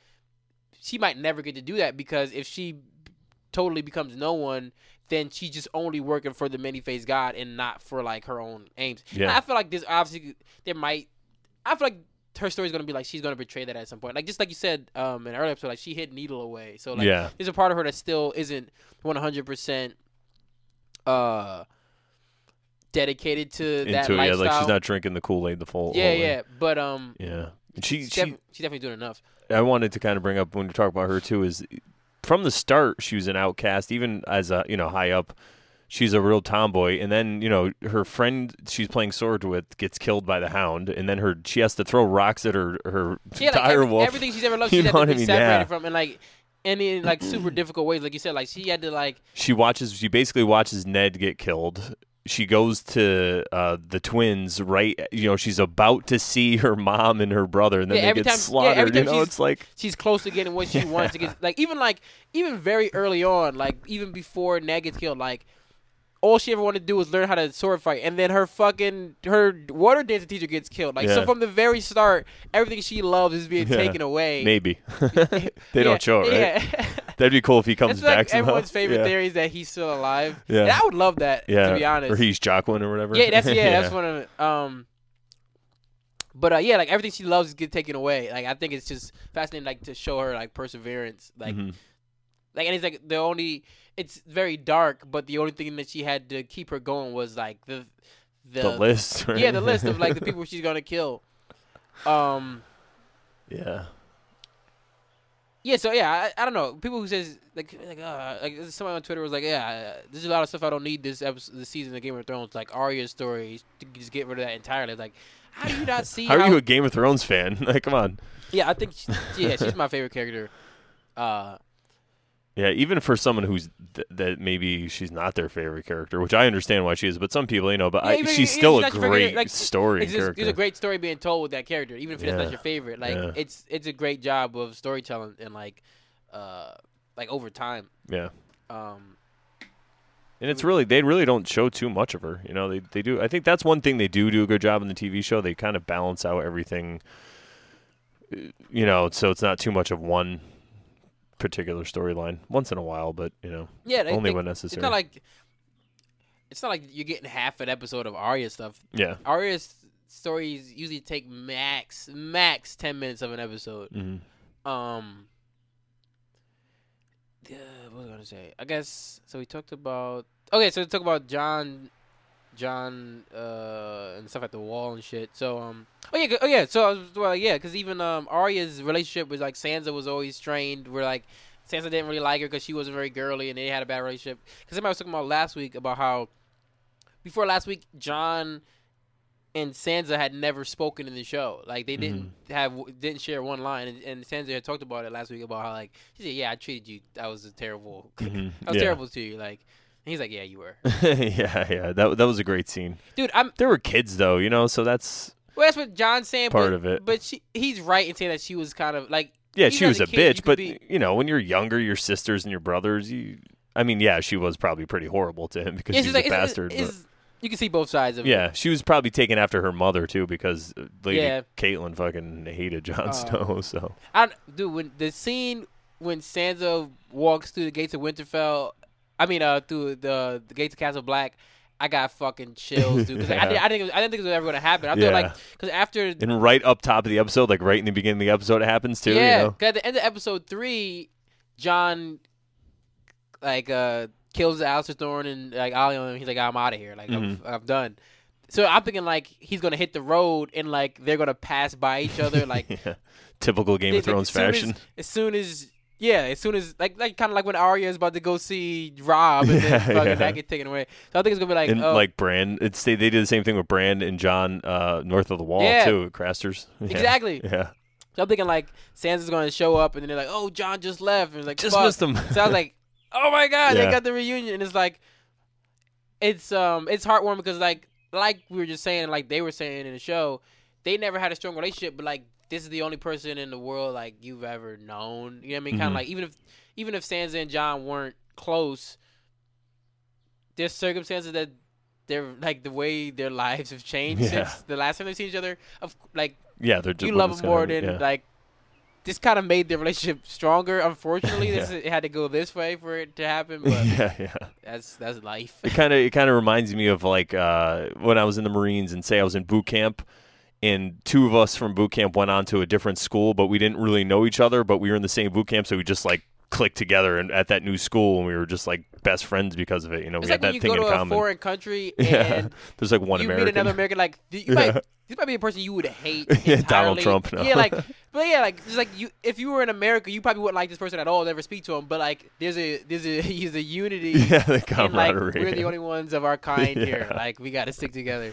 she might never get to do that because if she totally becomes no one, then she's just only working for the many faced God and not for like her own aims. And Yeah. I feel like this obviously there might I feel like her story's gonna be like she's gonna betray that at some point. Like just like you said um in an earlier episode, like she hid Needle away. So like yeah, there's a part of her that still isn't 100 percent uh dedicated to that Into it, yeah, lifestyle. like she's not drinking the Kool Aid the full. yeah, whole way. yeah, but um, yeah. She she's, she she's definitely doing enough. I wanted to kind of bring up when we talk about her too is from the start she was an outcast, even as a you know high up. She's a real tomboy, and then you know her friend she's playing sword with gets killed by the Hound, and then her she has to throw rocks at her her Yeah, like every- wolf. everything she's ever loved, [LAUGHS] she's had to be separated Yeah. from, and like, and in like super difficult ways, like you said, like she had to like She watches. She basically watches Ned get killed. She goes to uh, the twins. Right, you know, she's about to see her mom and her brother, and then Yeah, they get time- yeah, slaughtered. every time you know, it's like she's close to getting what she [LAUGHS] wants to get. Like even like even very early on, like even before Ned gets killed, like all she ever wanted to do was learn how to sword fight, and then her fucking her water dancing teacher gets killed. Like so from the very start, everything she loves is being Yeah. taken away. maybe [LAUGHS] they Yeah, don't show it. Right? Yeah. [LAUGHS] That'd be cool if he comes back. like everyone's favorite yeah. theory is that he's still alive. Yeah. And I would love that. Yeah, To be honest. or he's Jacqueline or whatever. Yeah, that's [LAUGHS] yeah, that's one of. Um, but uh, yeah, like everything she loves is get taken away. Like I think it's just fascinating, like to show her like perseverance, like Mhm. like and it's like the only it's very dark, but the only thing that she had to keep her going was like the the, the list. Right? [LAUGHS] yeah the list of like the people [LAUGHS] she's gonna kill. Um. yeah, Yeah, so yeah, I, I don't know. People who says like like uh like somebody on Twitter was like, yeah, uh, there's a lot of stuff I don't need this episode, this season of Game of Thrones, like Arya's story, to just get rid of that entirely. Like, how do you not [LAUGHS] see? how are you a Game of Thrones fan? like, come on. Yeah, I think she, yeah, she's my favorite character. Uh, Yeah, even for someone who's th- that maybe she's not their favorite character, which I understand why she is, but some people, you know, but Yeah, I, even- she's still a she's not your favorite, great like, story it's just, character. there's a great story being told with that character, even if it's Yeah. not your favorite. Like Yeah. it's it's a great job of storytelling and like uh like over time. yeah, Um, and it's really they really don't show too much of her. You know, they they do. I think that's one thing they do do a good job in the TV show. They kind of balance out everything. uh, You know, so it's not too much of one particular storyline. Once in a while, but you know, yeah, they, only they- when it's necessary. not like it's not like you're getting half an episode of Arya stuff. yeah. Arya's stories usually take max max ten minutes of an episode. hmm Um, uh, what was I gonna say? I guess so. We talked about okay. So we talked about Jon, Jon, uh, and stuff at the wall and shit. So um, oh yeah, oh yeah. So I was well, yeah, because even um, Arya's relationship with like Sansa was always strained. Where like Sansa didn't really like her because she wasn't very girly, and they had a bad relationship. Because somebody was talking about last week about how before last week Jon and Sansa had never spoken in the show. Like they didn't have didn't share one line. And, and Sansa had talked about it last week about how like she said, "Yeah, I treated you. I was a terrible. [LAUGHS] Mhm. I was Yeah. terrible to you." Like and he's like, "Yeah, you were." [LAUGHS] yeah, yeah. That that was a great scene. Dude, I'm There were kids though, you know, so that's well. That's what Jon's saying. Part but, of it. but she, he's right in saying that she was kind of like yeah, she was a kid, bitch, could but be- you know, when you're younger, your sisters and your brothers, you I mean, yeah, she was probably pretty horrible to him [LAUGHS] because yeah, she's she's like a it's- bastard. it's- you can see both sides of it. yeah, she was probably taken after her mother too because Lady Yeah. Catelyn fucking hated Jon Uh, Snow. [LAUGHS] So I dude when the scene when Sansa walks through the gates of Winterfell, I mean uh through the the gates of Castle Black, I got fucking chills, dude. Because I, [LAUGHS] Yeah. did- I didn't I didn't think it was ever gonna happen. I feel Yeah. like because after and right up top of the episode, like right in the beginning of the episode, it happens too. yeah, You know? at the end of episode three, Jon like uh kills Alliser Thorne and like Olly and he's like I'm out of here, like I'm, Mm-hmm. I'm done. So I'm thinking like he's gonna hit the road and like they're gonna pass by each other like [LAUGHS] yeah. Typical Game they- of Thrones as soon as- fashion. As, soon as yeah, as soon as like like kind of like when Arya is about to go see Robb and then [LAUGHS] fucking yeah. that get taken away. So I think it's gonna be like and oh, like Bran. it's they, they did the same thing with Bran and Jon uh, north of the wall Yeah. too, Craster's. [LAUGHS] Yeah. exactly. Yeah, So I'm thinking like Sansa's gonna show up and then they're like oh Jon just left and like just fuck. missed him. So I was like, [LAUGHS] oh my god, they got the reunion, and it's like, it's um, it's heartwarming because like, like we were just saying, like they were saying in the show, they never had a strong relationship, but like this is the only person in the world like you've ever known. You know what I mean? Kind of like even if even if Sansa and Jon weren't close, there's circumstances that they're like the way their lives have changed Yeah. since the last time they've seen each other. Of like yeah, they're just you love them more than like this kind of made their relationship stronger. Unfortunately, [LAUGHS] this it had to go this way for it to happen, [LAUGHS] but yeah, yeah. that's that's life. It kind of it kind of reminds me of like uh, when I was in the Marines and say I was in boot camp, and two of us from boot camp went on to a different school, but we didn't really know each other, but we were in the same boot camp, so we just like clicked together and at that new school and we were just like best friends because of it. You know, It's we like had when that you thing go in to a common. foreign country [LAUGHS] yeah, [LAUGHS] there's like one you American. meet another American, like th- you [LAUGHS] Yeah. might this might be a person you would hate. Yeah, Donald. Trump, no. Yeah, like, but yeah, like just like you, if you were in America, you probably wouldn't like this person at all, never speak to him. But like, there's a there's a he's a unity. yeah, the And like camaraderie. we're the only ones of our kind here. Like we got to stick together.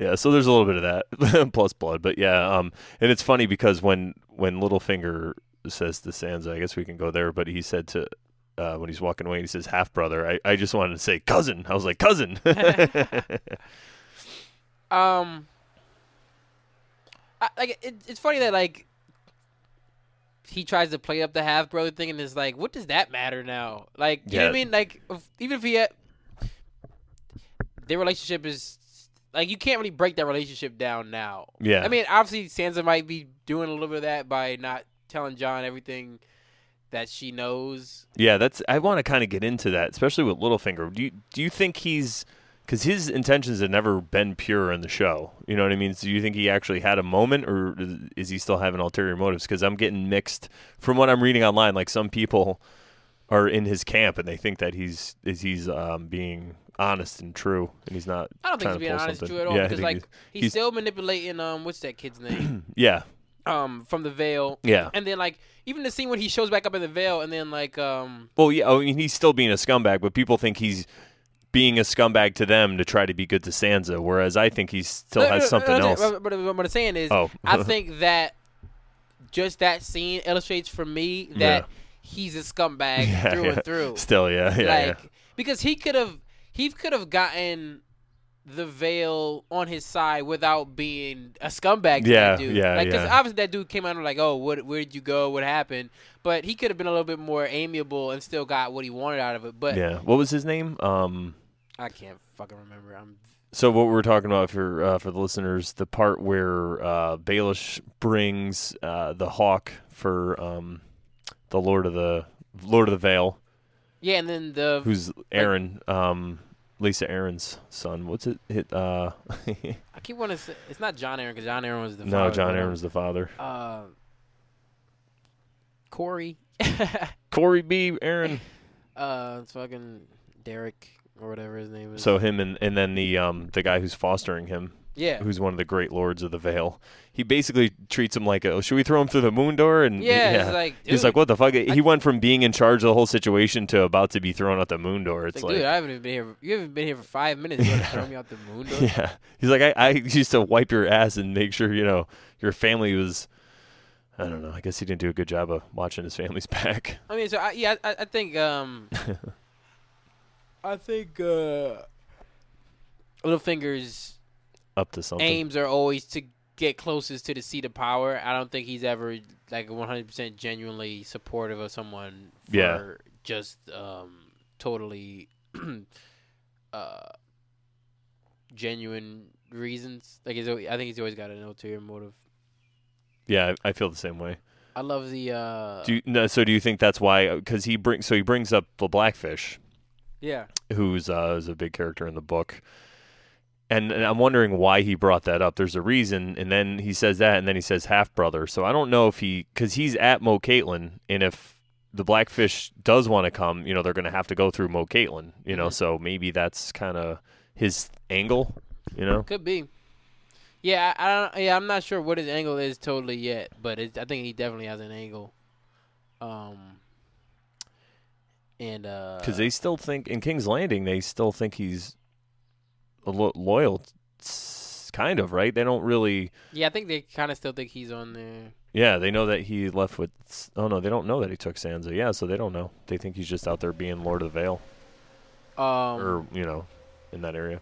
Yeah, so there's a little bit of that [LAUGHS] plus blood, but yeah, um, and it's funny because when when Littlefinger says to Sansa, I guess we can go there, but he said to uh, when he's walking away, he says half brother. I, I just wanted to say cousin. I was like cousin. [LAUGHS] Um, I, like it, it's funny that like he tries to play up the half brother thing, and it's like, what does that matter now? Like, you know what I mean? Like, if, even if he had, their relationship is like you can't really break that relationship down now. yeah, I mean, obviously Sansa might be doing a little bit of that by not telling Jon everything that she knows. yeah. That's I want to kind of get into that, especially with Littlefinger. Do you do you think he's because his intentions have never been pure in the show? You know what I mean? So do you think he actually had a moment, or is- he still having ulterior motives? Because I'm getting mixed from what I'm reading online. Like some people are in his camp and they think that he's is he's um, being honest and true, and he's not. I don't think he's being honest something. true at all Yeah, because like he's- he's, still manipulating um what's that kid's name [CLEARS THROAT] yeah, um from the Vale yeah. and then like even the scene when he shows back up in the Vale and then like um Well, yeah. I mean, he's still being a scumbag, but people think he's being a scumbag to them to try to be good to Sansa, whereas I think he still no, has no, something no, else. But, but what I'm saying is Oh. I [LAUGHS] think that just that scene illustrates for me that Yeah. he's a scumbag [LAUGHS] Yeah, through yeah. and through. Still, yeah, yeah, like because he could have he could have gotten the Vale on his side without being a scumbag. to Yeah, that dude. yeah, Like, yeah. obviously that dude came out and like, oh, what, where did you go? What happened? But he could have been a little bit more amiable and still got what he wanted out of it. But yeah. What was his name? Um. I can't fucking remember. I'm So what we're talking about for uh, for the listeners, the part where uh, Baelish brings uh, the hawk for um, the Lord of the Lord of the Vale, yeah, and then the who's Arryn, um, Lysa Arryn's son. What's it? Hit. Uh, [LAUGHS] I keep wanting to say it's not Jon Arryn because Jon Arryn was the father. no, father, Jon Arryn's the father. uh Corey. [LAUGHS] Corey B. Aaron. uh, it's fucking Derek or whatever his name is. So him and and then the um the guy who's fostering him, yeah, who's one of the great lords of the Vale. He basically treats him like, a, oh, should we throw him through the moon door? And yeah, it's like He's dude, like, what the fuck? he went from being in charge of the whole situation to about to be thrown out the moon door. It's It's like, like, dude, I haven't even been here. You haven't been here for five minutes. You want to [LAUGHS] throw me out the moon door? yeah. He's like, I, I used to wipe your ass and make sure, you know, your family was. I don't know. I guess he didn't do a good job of watching his family's [LAUGHS] back. I mean, so I, yeah, I, I think, um, [LAUGHS] I think, uh, Littlefinger's Up to something. aims are always to get closest to the seat of power. I don't think he's ever like 100% genuinely supportive of someone for Yeah. just um, totally [CLEARS THROAT] uh, genuine reasons. Like, he's, always- I think he's always got an ulterior motive. Yeah, I, I feel the same way. I love the. Uh, Do you, no, so do you think that's why? Because he brings so he brings up the Blackfish, yeah. who's uh, is a big character in the book, and, and I'm wondering why he brought that up. There's a reason, and then he says that, and then he says half brother. So I don't know if he because he's at Moat Cailin, and if the Blackfish does want to come, you know, they're going to have to go through Moat Cailin, you know. Mhm. So maybe that's kind of his angle, you know. Could be. Yeah, I, don't. Yeah, I'm not sure what his angle is totally yet, but it, I think he definitely has an angle. Um. And uh, Because they still think in King's Landing, they still think he's lo- loyal, kind of right. They don't really. yeah, I think they kind of still think he's on there. Yeah, they know that he left with. Oh no, they don't know that he took Sansa. Yeah, so they don't know. They think he's just out there being Lord of the Vale, Um, or you know, in that area.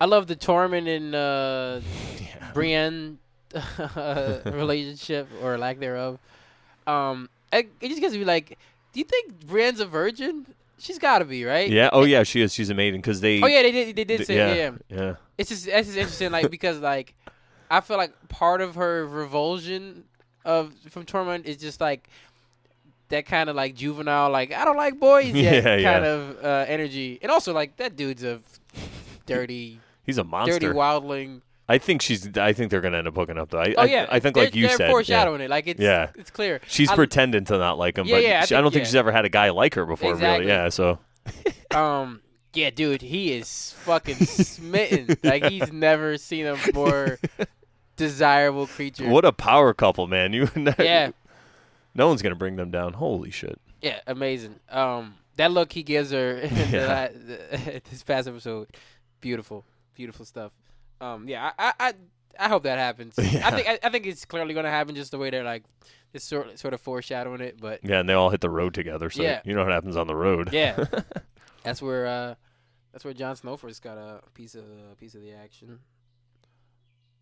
I love the Tormund and uh, [LAUGHS] Yeah. Brienne [LAUGHS] [LAUGHS] relationship or lack thereof. Um, it, it just gets me like, do you think Brienne's a virgin? She's got to be, right? Yeah. Oh yeah, she is. She's a maiden because they. Oh yeah, they did. They did th- say yeah, yeah. yeah. It's just it's just interesting, like because like I feel like part of her revulsion of from Tormund is just like that kind of like juvenile, like I don't like boys [LAUGHS] yet Yeah, yeah. kind of uh, energy, and also like that dude's a dirty, He's a monster. dirty wildling. I think she's. I think they're gonna end up hooking up though. I, Oh yeah, I think they're, like you they're said, yeah. foreshadowing it. Like it's Yeah. it's clear. she's I- pretending to not like him, Yeah, but yeah, I she, I don't think- think yeah. she's ever had a guy like her before, Exactly. really. Yeah, so [LAUGHS] Um, yeah, dude, he is fucking smitten. [LAUGHS] Like he's never seen a more desirable creature. what a power couple, man. You, [LAUGHS] Yeah, no one's gonna bring them down. Holy shit. yeah, amazing. Um, that look he gives her in Yeah. the- this past episode, beautiful, beautiful stuff. Um, yeah, I, I, I, hope that happens. [LAUGHS] Yeah. I think, I, I think it's clearly gonna happen, just the way they're like, it's sort, sort of foreshadowing it. But Yeah, and they all hit the road together. So Yeah. you know what happens on the road. yeah, [LAUGHS] that's where, uh, that's where Jon Snow first got a piece of a piece of the action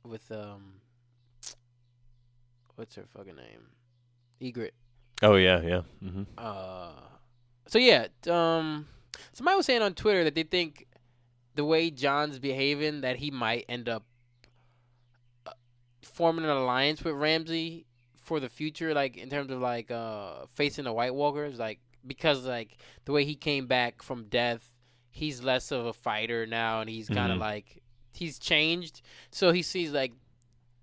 with um, what's her fucking name, Ygritte. oh yeah, yeah. hmm Uh, so yeah, um, somebody was saying on Twitter that they think the way Jon's behaving that he might end up uh, forming an alliance with Ramsay for the future, like in terms of like uh facing the White Walkers, like because like the way he came back from death, he's less of a fighter now, and he's kind of Mhm. like he's changed. So he sees like,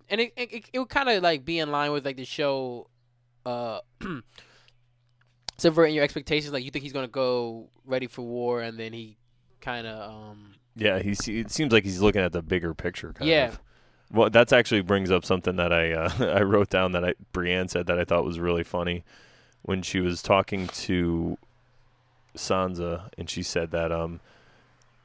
and it it, it would kind of like be in line with like the show, uh. [CLEARS THROAT] subverting your expectations. Like you think he's gonna go ready for war, and then he kind of um Yeah, he it seems like he's looking at the bigger picture. Kind Yeah. Of. Well, that's actually brings up something that I uh, [LAUGHS] I wrote down that I Brienne said that I thought was really funny when she was talking to Sansa, and she said that um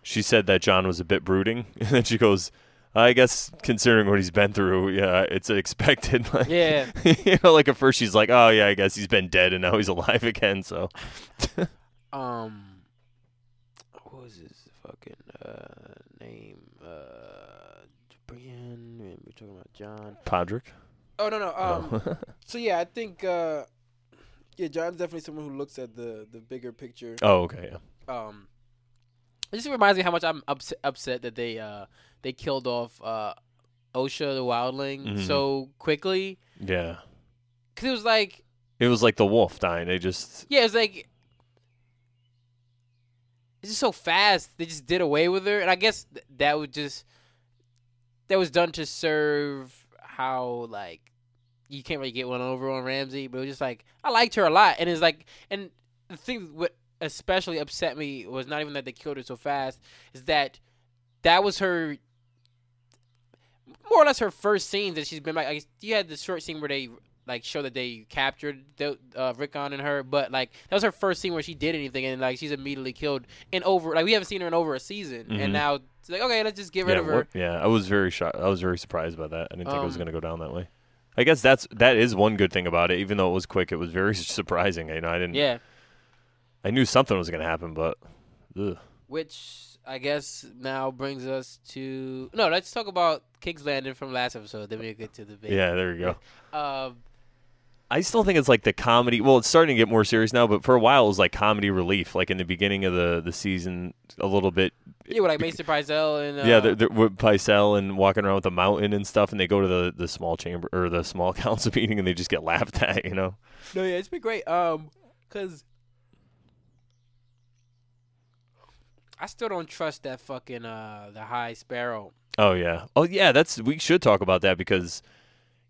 she said that Jon was a bit brooding, [LAUGHS] and then she goes. I guess considering what he's been through, yeah, it's expected. [LAUGHS] Like, yeah you know, like at first she's like, "Oh yeah, I guess he's been dead and now he's alive again." So um what was his fucking uh name uh Brienne we're talking about Jon. Podrick. Oh no no um Oh. [LAUGHS] so yeah I think uh yeah Jon's definitely someone who looks at the the bigger picture. oh, okay. Yeah. Um it just reminds me how much I'm upset upset that they uh they killed off uh Osha the wildling Mhm. so quickly Yeah. cuz it was like It was like the wolf dying. They just Yeah, it's like it's just so fast. They just did away with her, and I guess th- that would just that was done to serve how like you can't really get one over on Ramsay, but it was just like I liked her a lot, and it's like and the thing what especially upset me was not even that they killed her so fast, is that that was her more or less her first scene that she's been. Like, you had the short scene where they like show that they captured the, uh, Rickon and her, but like that was her first scene where she did anything, and like she's immediately killed in over. Like we haven't seen her in over a season, Mhm. and now it's like okay, let's just get rid yeah, of her. what- yeah, I was very shocked. I was very surprised by that. I didn't think it was Um, going to go down that way. I guess that's that is one good thing about it. Even though it was quick, it was very [LAUGHS] surprising. You know, I didn't. Yeah, I knew something was going to happen, but ugh. which I guess now brings us to no. Let's talk about King's Landing from last episode. Then we get to the big. yeah, there you go. [LAUGHS] Um, I still think it's like the comedy. Well, it's starting to get more serious now, but for a while it was like comedy relief. Like in the beginning of the the season, a little bit. yeah, with like Maester Pycelle and uh, yeah, they're, they're with Pycelle and walking around with the mountain and stuff, and they go to the the small chamber or the small [LAUGHS] council meeting, and they just get laughed at. You know. No, yeah, it's been great. Um, cause I still don't trust that fucking uh the High Sparrow. Oh yeah. Oh yeah. That's we should talk about that because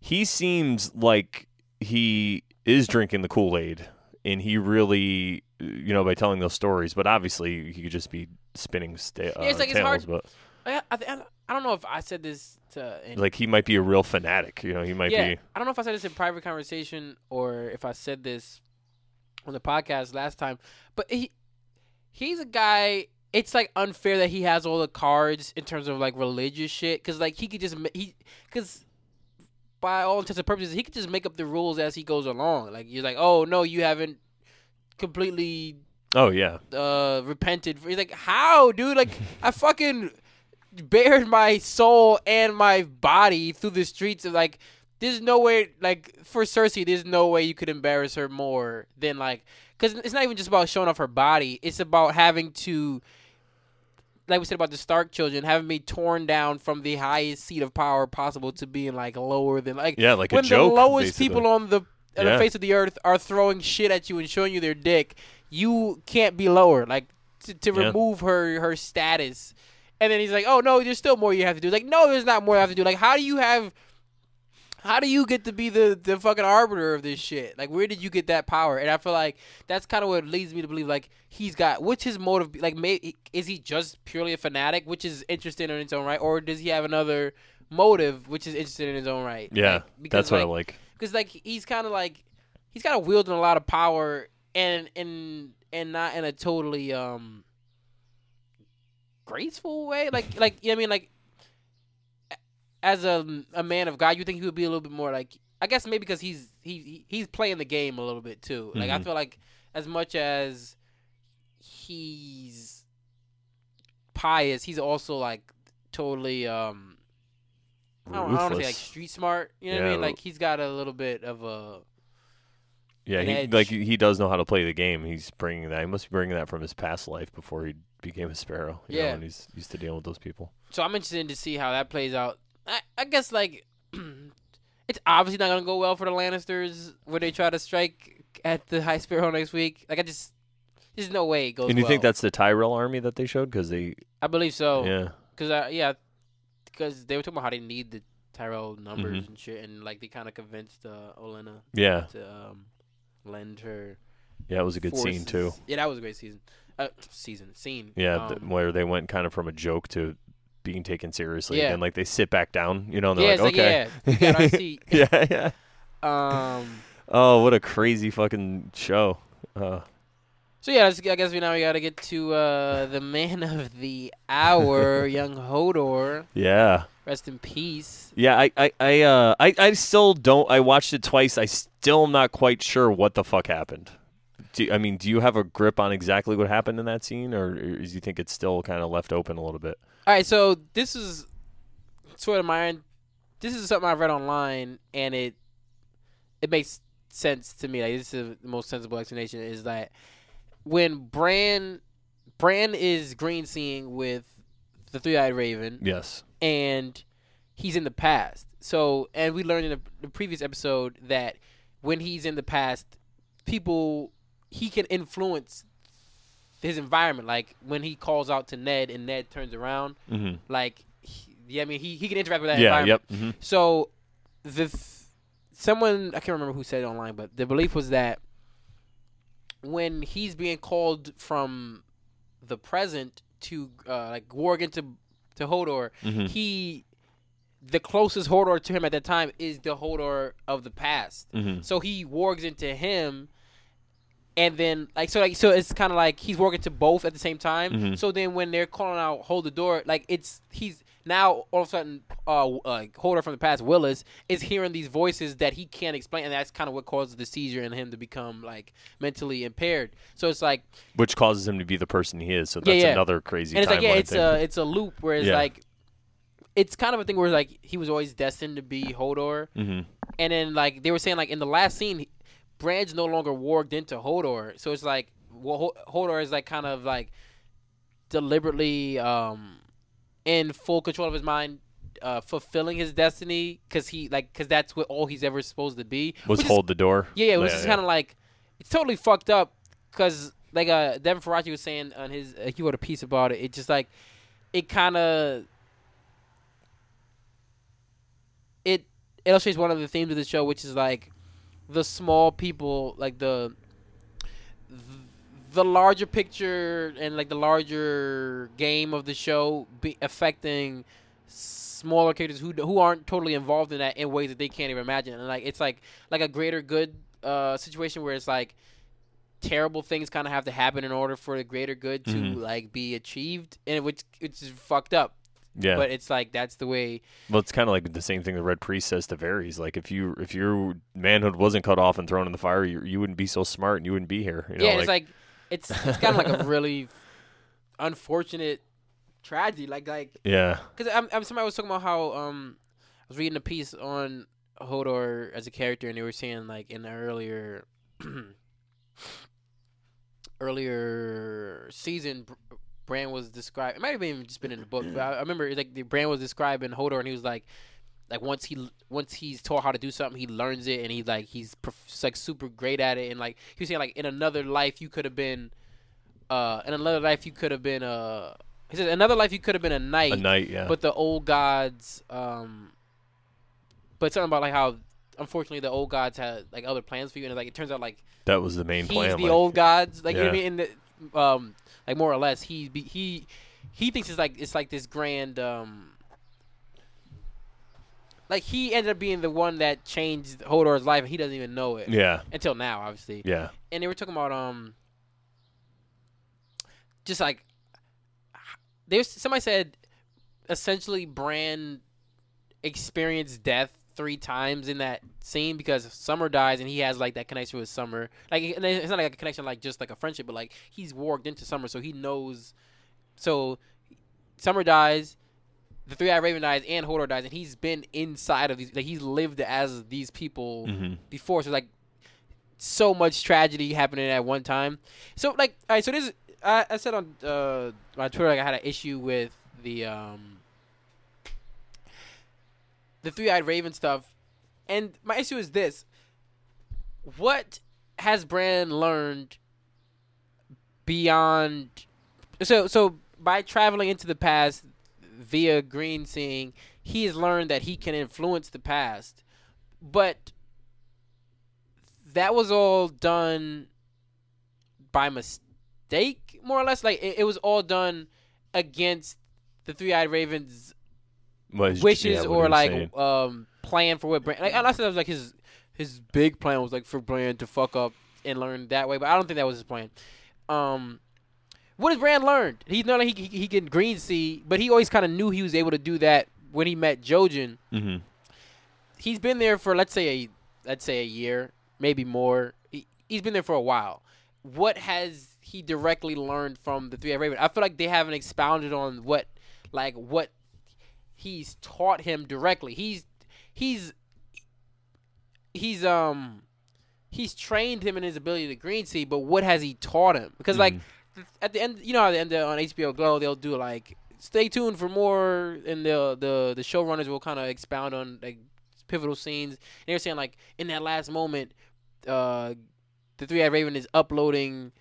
he seems like he is drinking the Kool Aid, and he really, you know, by telling those stories. But obviously, he could just be spinning sta- uh, Yeah, it's like it's tales. hard- But I, I, I don't know if I said this to in, like he might be a real fanatic. You know, he might yeah, be. I don't know if I said this in private conversation or if I said this on the podcast last time, but he he's a guy. It's like unfair that he has all the cards in terms of like religious shit, because like he could just he because by all intents and purposes he could just make up the rules as he goes along. Like you're like, oh no, you haven't completely Oh yeah. uh repented. He's like, how, dude? Like I fucking bared my soul and my body through the streets of like. There's no way, like for Cersei, there's no way you could embarrass her more than like, because it's not even just about showing off her body. It's about having to, like we said about the Stark children, having me torn down from the highest seat of power possible to being like lower than like Yeah, like a when joke, the lowest basically. people on the on Yeah. the face of the earth are throwing shit at you and showing you their dick, you can't be lower. Like to, to Yeah. remove her her status And then he's like, "Oh no, there's still more you have to do." Like, no, there's not more you have to do. Like, how do you have? How do you get to be the the fucking arbiter of this shit? Like, where did you get that power? And I feel like that's kind of what leads me to believe like he's got what's his motive? Like, may, is he just purely a fanatic, which is interesting in its own right, or does he have another motive, which is interesting in his own right? Yeah, Like, because, that's what I like, like. because like he's kind of like he's kind of wielding a lot of power and and and not in a totally um graceful way like like you know what I mean like as a a man of God you think he would be a little bit more like I guess maybe because he's he he- he's playing the game a little bit too like I Mhm. feel like as much as he's pious he's also like totally um I don't, I don't say like Ruthless. street smart you know what I mean like he's got a little bit of a Yeah, he edge. like he does know how to play the game. He's bringing that. He must be bringing that from his past life before he became a sparrow. You know, Yeah. and he's used to dealing with those people. So I'm interested to see how that plays out. I, I guess like [CLEARS THROAT] it's obviously not gonna go well for the Lannisters when they try to strike at the High Sparrow next week. Like I just there's no way it goes. and you think that's the Tyrell army that they showed? Because they, I believe so. yeah, Cause I, yeah, because they were talking about how they need the Tyrell numbers Mhm. and shit, and like they kind of convinced uh, Olenna yeah, to um, lend her. yeah. It was a good scene too. Yeah, that was a great season. Uh, season scene. Yeah, th- Um, where they went kind of from a joke to being taken seriously, Yeah. and like they sit back down, you know, and they're it's like, like okay, yeah, got our seat. [LAUGHS] yeah, yeah. Um. Oh, what a crazy fucking show. Uh, So yeah, I guess we now we got to get to uh, [LAUGHS] the man of the hour, [LAUGHS] young Hodor. yeah. Rest in peace. Yeah, I, I, I, uh, I, I still don't. I watched it twice. I still am not quite sure what the fuck happened. Do, I mean, do you have a grip on exactly what happened in that scene, or, or do you think it's still kind of left open a little bit? All right, so this is sort of my. This is something I read online, and it it makes sense to me. Like this is the most sensible explanation is that when Bran Bran is green seeing with the three eyed raven, Yes. and he's in the past. So, and we learned in the, the previous episode that when he's in the past, people he can influence his environment. Like when he calls out to Ned and Ned turns around, Mm-hmm. like he, yeah, I mean he, he can interact with that Yeah. environment. Yep. hmm So the th- someone I can't remember who said it online, but the belief was that when he's being called from the present to uh, like warg into to Hodor, Mhm. he the closest Hodor to him at that time is the Hodor of the past. hmm So he wargs into him, and then like so like so it's kind of like he's working to both at the same time. Mhm. So then when they're calling out "hold the door," like it's he's now all of a sudden uh like Hodor from the past Wylis is hearing these voices that he can't explain, and that's kind of what causes the seizure and him to become like mentally impaired. So it's like Which causes him to be the person he is. So that's yeah. another crazy. and it's like yeah, it's thing. a it's a loop where it's Yeah. like it's kind of a thing where like he was always destined to be Hodor. Mhm. And then like they were saying like in the last scene, Bran's no longer warged into Hodor, so it's like well, Hodor is like kind of like deliberately um in full control of his mind, uh, fulfilling his destiny because he like because that's what all he's ever supposed to be. was which is- hold the door. yeah, yeah, which is kind of like it's totally fucked up because like uh Devin Faraci was saying on his uh, he wrote a piece about it. It just like it kind of it illustrates one of the themes of the show, which is like the small people, like the the larger picture and like the larger game of the show be affecting smaller characters who who aren't totally involved in that in ways that they can't even imagine and like it's like like a greater good uh situation where it's like terrible things kind of have to happen in order for the greater good to Mhm. like be achieved and which it's fucked up yeah. but it's like that's the way Well, it's kind of like the same thing the Red Priest says to Varys. Like if you if your manhood wasn't cut off and thrown in the fire, you, you wouldn't be so smart and you wouldn't be here. You know, yeah it's like it's it's kind of like a really unfortunate tragedy like like [LAUGHS] yeah, Because I'm, I'm somebody was talking about how um I was reading a piece on Hodor as a character, and they were saying like in the earlier [CLEARS THROAT] earlier season, Br- Bran was described. It might have even just been in the book, but I, I remember like the Bran was describing Hodor, and he was like. Like once he once he's taught how to do something, he learns it, and he like he's prof- like super great at it. And like he was saying, like in another life you could have been, uh, in another life you could have been uh He says another life you could have been a knight, A knight, yeah. but the old gods. Um, but something about like how unfortunately the old gods had like other plans for you, and like it turns out like that was the main he's plan. the like- old gods, like you know what I mean. In the, um, like more or less, he be, he he thinks it's like it's like this grand um. Like he ended up being the one that changed Hodor's life, and he doesn't even know it Yeah, until now, obviously. yeah. And they were talking about um, just like there's somebody said, essentially, Bran experienced death three times in that scene because Summer dies and he has like that connection with Summer. Like it's not like a connection like just like a friendship, but like he's warged into Summer, so he knows. So Summer dies, the Three Eyed Raven dies, and Hodor dies, and he's been inside of these. Like he's lived as these people hmm before. So like so much tragedy happening at one time. So like, all right. So this, I, I said on uh, my Twitter, like I had an issue with the um, the three eyed raven stuff, and my issue is this: what has Bran learned beyond? So so by traveling into the past via green seeing, he has learned that he can influence the past, but that was all done by mistake, more or less. Like it, it was all done against the Three Eyed Ravens' Was, wishes yeah, or like um plan for what Bran. Like, unless that was like his his big plan was like for Bran to fuck up and learn that way, but I don't think that was his plan. Um, what has Bran learned? He's not like he he, he can green see, but he always kind of knew he was able to do that when he met Jojen. Mhm. He's been there for let's say a let's say a year, maybe more. He, he's been there for a while. What has he directly learned from the Three Eyed Raven? I feel like they haven't expounded on what like what he's taught him directly. He's he's he's um he's trained him in his ability to green see, but what has he taught him? Because like at the end, you know, at the end of, on HBO Go, they'll do like stay tuned for more, and the the the showrunners will kind of expound on like pivotal scenes. And they're saying like in that last moment, uh, the Three Eyed Raven is uploading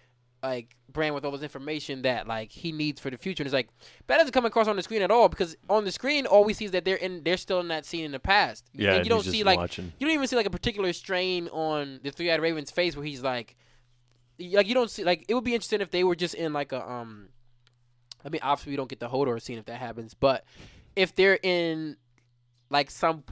like Bran with all this information that like he needs for the future. And it's like that doesn't come across on the screen at all because on the screen all we see is that they're in they're still in that scene in the past. Yeah, and you don't see like watching. you don't even see like a particular strain on the Three Eyed Raven's face where he's like, like you don't see like it would be interesting if they were just in like a um. I mean, obviously we don't get the Hodor scene if that happens, but if they're in like some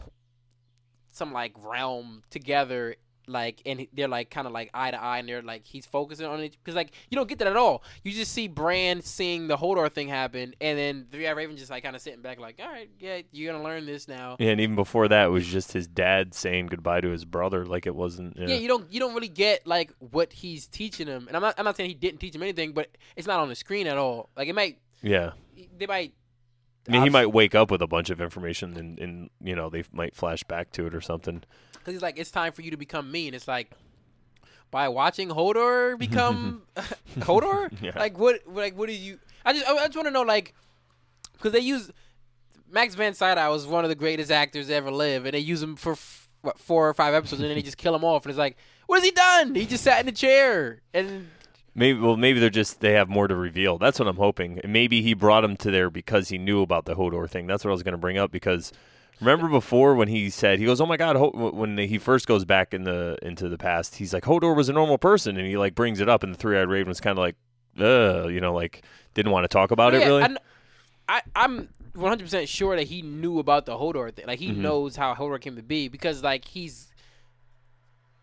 some like realm together like and they're like kind of like eye to eye and they're like he's focusing on it because like you don't get that at all you just see Bran seeing the Hodor thing happen and then Three Eyed Raven just like kind of sitting back like all right yeah you're gonna learn this now Yeah, and even before that, it was just his dad saying goodbye to his brother. Like it wasn't. Yeah, yeah. you don't you don't really get like what he's teaching him and I'm not I'm not saying he didn't teach him anything but it's not on the screen at all like it might yeah. they might I mean, he might wake up with a bunch of information, and, and you know they might flash back to it or something. Because he's like, it's time for you to become me, and it's like, by watching Hodor [LAUGHS] become [LAUGHS] Hodor, Yeah. like what, like what do you? I just, I just want to know, like, because they use Max von Sydow was one of the greatest actors to ever live, and they use him for f- what, four or five episodes, and then they just kill him off, and it's like, what has he done? He just sat in the chair, and Maybe well, maybe they're just they have more to reveal. That's what I'm hoping. Maybe he brought him to there because he knew about the Hodor thing. That's what I was going to bring up because remember before when he said he goes, "Oh my God!" Ho-, when he first goes back in the into the past, he's like, "Hodor was a normal person," and he like brings it up, and the three eyed raven was kind of like, "Uh," you know, like didn't want to talk about it really. I, I'm 100 percent sure that he knew about the Hodor thing. Like he Mhm. knows how Hodor came to be because like he's.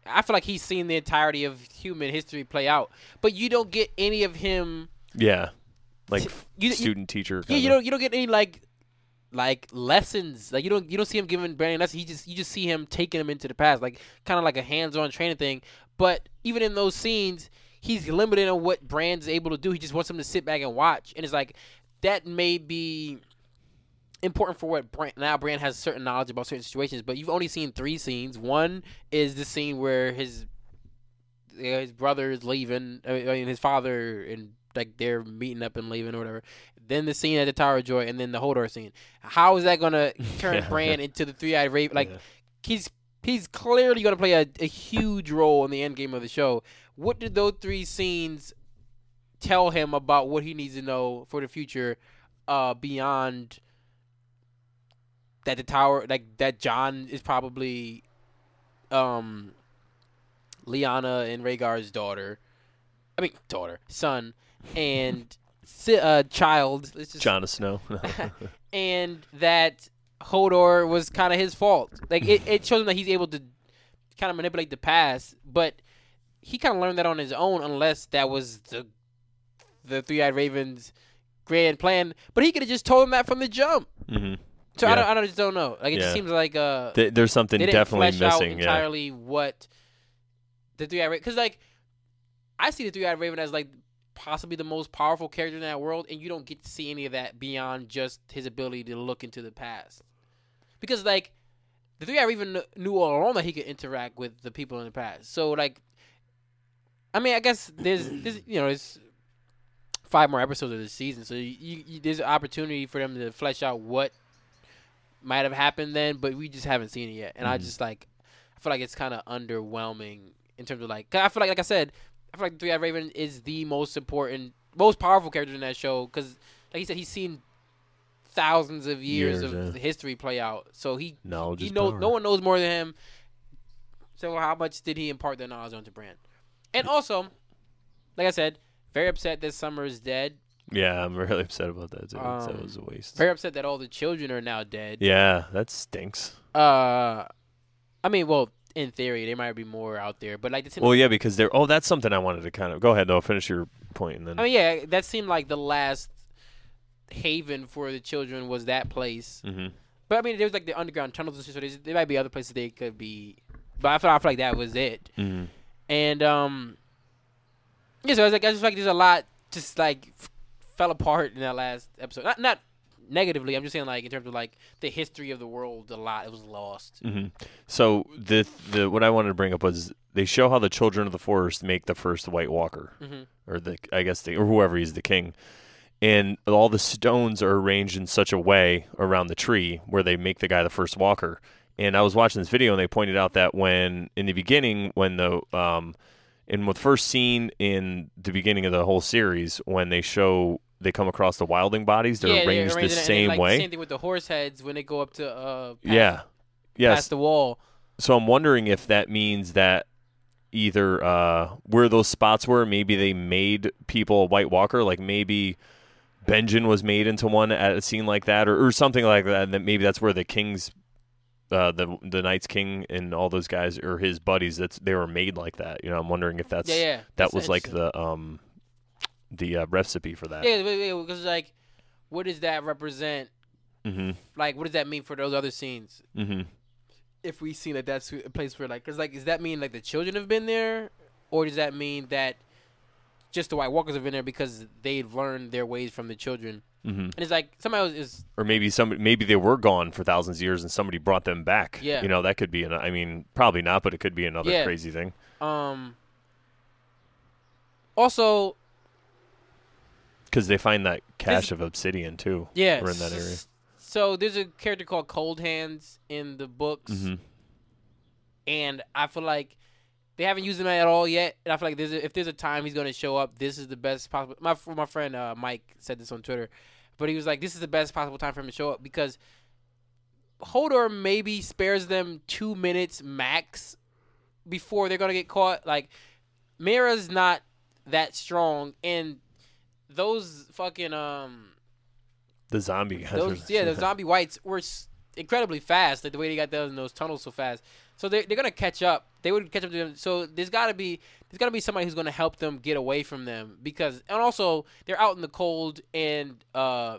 I feel like he's seen the entirety of human history play out, but you don't get any of him. yeah, like You, you, student teacher. yeah, you don't you don't get any like like lessons. Like you don't you don't see him giving Brandon lessons. He just you just see him taking him into the past, like kind of like a hands-on training thing. But even in those scenes, he's limited on what Bran's able to do. He just wants him to sit back and watch, and it's like that may be important for what Bran, now Bran has certain knowledge about certain situations. But you've only seen three scenes. One is the scene where his uh, his brother is leaving, I mean his father and like they're meeting up and leaving or whatever. Then the scene at the Tower of Joy, and then the Hodor scene. How is that gonna [LAUGHS] turn Yeah. Bran into the three eyed raven? Like Yeah. he's he's clearly gonna play a, a huge role in the end game of the show. What did those three scenes tell him about what he needs to know for the future uh, beyond that the tower, like that Jon is probably um, Lyanna and Rhaegar's daughter. I mean, daughter, son, and si- uh, child. Let's just Jon Snow. [LAUGHS] [LAUGHS] and that Hodor was kind of his fault. Like it, it shows him that he's able to kind of manipulate the past, but he kind of learned that on his own, unless that was the the Three Eyed Ravens' grand plan. But he could have just told him that from the jump. hmm So I don't, I don't, just don't know. Like it Yeah. just seems like uh, Th- there's something definitely missing. Yeah. entirely what the Three Eyed Raven. Because like I see the Three Eyed Raven as like possibly the most powerful character in that world, and you don't get to see any of that beyond just his ability to look into the past. Because like the Three Eyed Raven kn- knew all along that he could interact with the people in the past. So like, I mean, I guess there's, there's you know, it's five more episodes of the season, so you, you, there's an opportunity for them to flesh out what might have happened then, but we just haven't seen it yet. And I Mhm. just like, I feel like it's kind of underwhelming in terms of like, 'cause I feel like, like I said, I feel like the Three Eyed Raven is the most important, most powerful character in that show because, like he said, he's seen thousands of years, Years, of yeah. history play out. So he Knowledge he knows no one knows more than him. So how much did he impart that knowledge onto Bran? And also, like I said, very upset that Summer is dead. Yeah, I'm really [LAUGHS] upset about that. Too. that Um, was a waste. Very upset that all the children are now dead. yeah, that stinks. Uh, I mean, well, in theory, there might be more out there, but like the Well, yeah, because they're. Oh, that's something I wanted to kind of go ahead. though. finish your point and then. I mean, yeah, that seemed like the last haven for the children was that place. hmm But I mean, there was like the underground tunnels and shit, so there might be other places they could be. But I feel, I feel like that was it. hmm And um, yeah, so I was like, I just feel like there's a lot just like fell apart in that last episode. Not not negatively. I'm just saying like in terms of like the history of the world, a lot it was lost. hmm So the the what I wanted to bring up was they show how the children of the forest make the first White Walker, Mhm. or the I guess the or whoever he's the king, and all the stones are arranged in such a way around the tree where they make the guy the first Walker. And I was watching this video and they pointed out that when in the beginning when the um in the first scene in the beginning of the whole series when they show they come across the wilding bodies they're yeah, arranged the and then, same like, way. Same thing with the horse heads when they go up to uh past, yeah. Yes. past the wall. So I'm wondering if that means that either uh, where those spots were, maybe they made people a White Walker, like maybe Benjen was made into one at a scene like that, or, or something like that. And that maybe that's where the King's, uh, the the Night's King and all those guys or his buddies, that's they were made like that. You know, I'm wondering if that's yeah, yeah. that That's was like the um the uh, recipe for that. yeah, because like, what does that represent? hmm Like, what does that mean for those other scenes? hmm If we see that that's a place where like, cause like, does that mean like the children have been there, or does that mean that just the White Walkers have been there because they've learned their ways from the children? hmm And it's like somebody else is or maybe some maybe they were gone for thousands of years and somebody brought them back. Yeah. you know that could be an. I mean, probably not, but it could be another Yeah. crazy thing. um. Also, Because they find that cache of obsidian too. yeah, We're in that area. So there's a character called Cold Hands in the books. hmm and I feel like they haven't used him at all yet. And I feel like there's a, if there's a time he's going to show up, this is the best possible. My my friend uh, Mike said this on Twitter, but he was like, "This is the best possible time for him to show up because Hodor maybe spares them two minutes max before they're going to get caught. Like Meera's not that strong, and those fucking um The zombie guys. those yeah, the zombie whites were s- incredibly fast. Like the way they got those in those tunnels so fast. So they they're gonna catch up. They would catch up to them. So there's gotta be there's gotta be somebody who's gonna help them get away from them because and also they're out in the cold and uh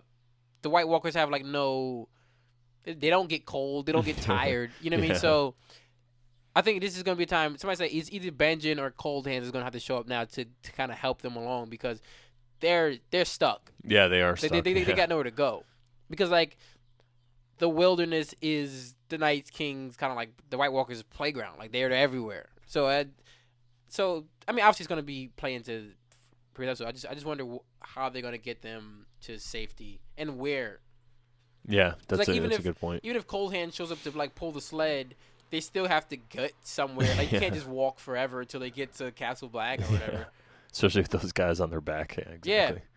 the White Walkers have like no they- don't get cold. They don't get [LAUGHS] tired. You know what I mean? So. I think this is gonna be a time. Somebody say it's either Benjen or Cold Hands is gonna have to show up now to, to kind of help them along because they're they're stuck. yeah, they are. They, Stuck. they, they, they yeah. got nowhere to go because like the wilderness is the Night King's kind of like the White Walkers' playground. Like they're everywhere. So I, so I mean, obviously it's gonna be playing to pre So I just I just wonder wh- how they're gonna get them to safety and where. yeah, that's, like, a, even that's if- a good point. Even if Cold Hand shows up to like pull the sled, they still have to get somewhere. [LAUGHS] Like you can't just walk forever until they get to Castle Black or [LAUGHS] whatever. Yeah. Especially with those guys on their back. Yeah, exactly. Yeah.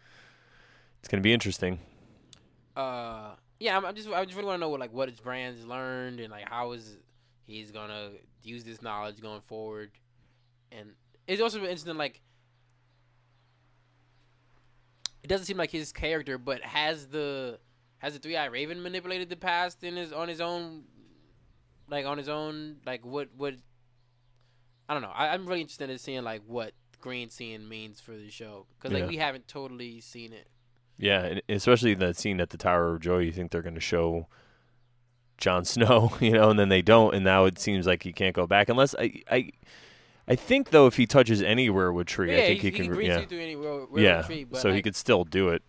It's gonna be interesting. uh, yeah, I'm, I'm just I just really want to know what like what his Bran's learned and like how is he's gonna use this knowledge going forward, and it's also been interesting like. It doesn't seem like his character, but has the has the three eye raven manipulated the past in his on his own, like on his own, like what what. I don't know. I, I'm really interested in seeing like what green seeing means for the show because like Yeah. we haven't totally seen it. Yeah, and especially that scene at the Tower of Joy, you think they're going to show Jon [LAUGHS] Snow, you know, and then they don't, and now it seems like he can't go back unless I, I, I think though if he touches anywhere with tree, yeah, I think he, he, can, yeah, through any weirwood yeah, tree, so he could still do it.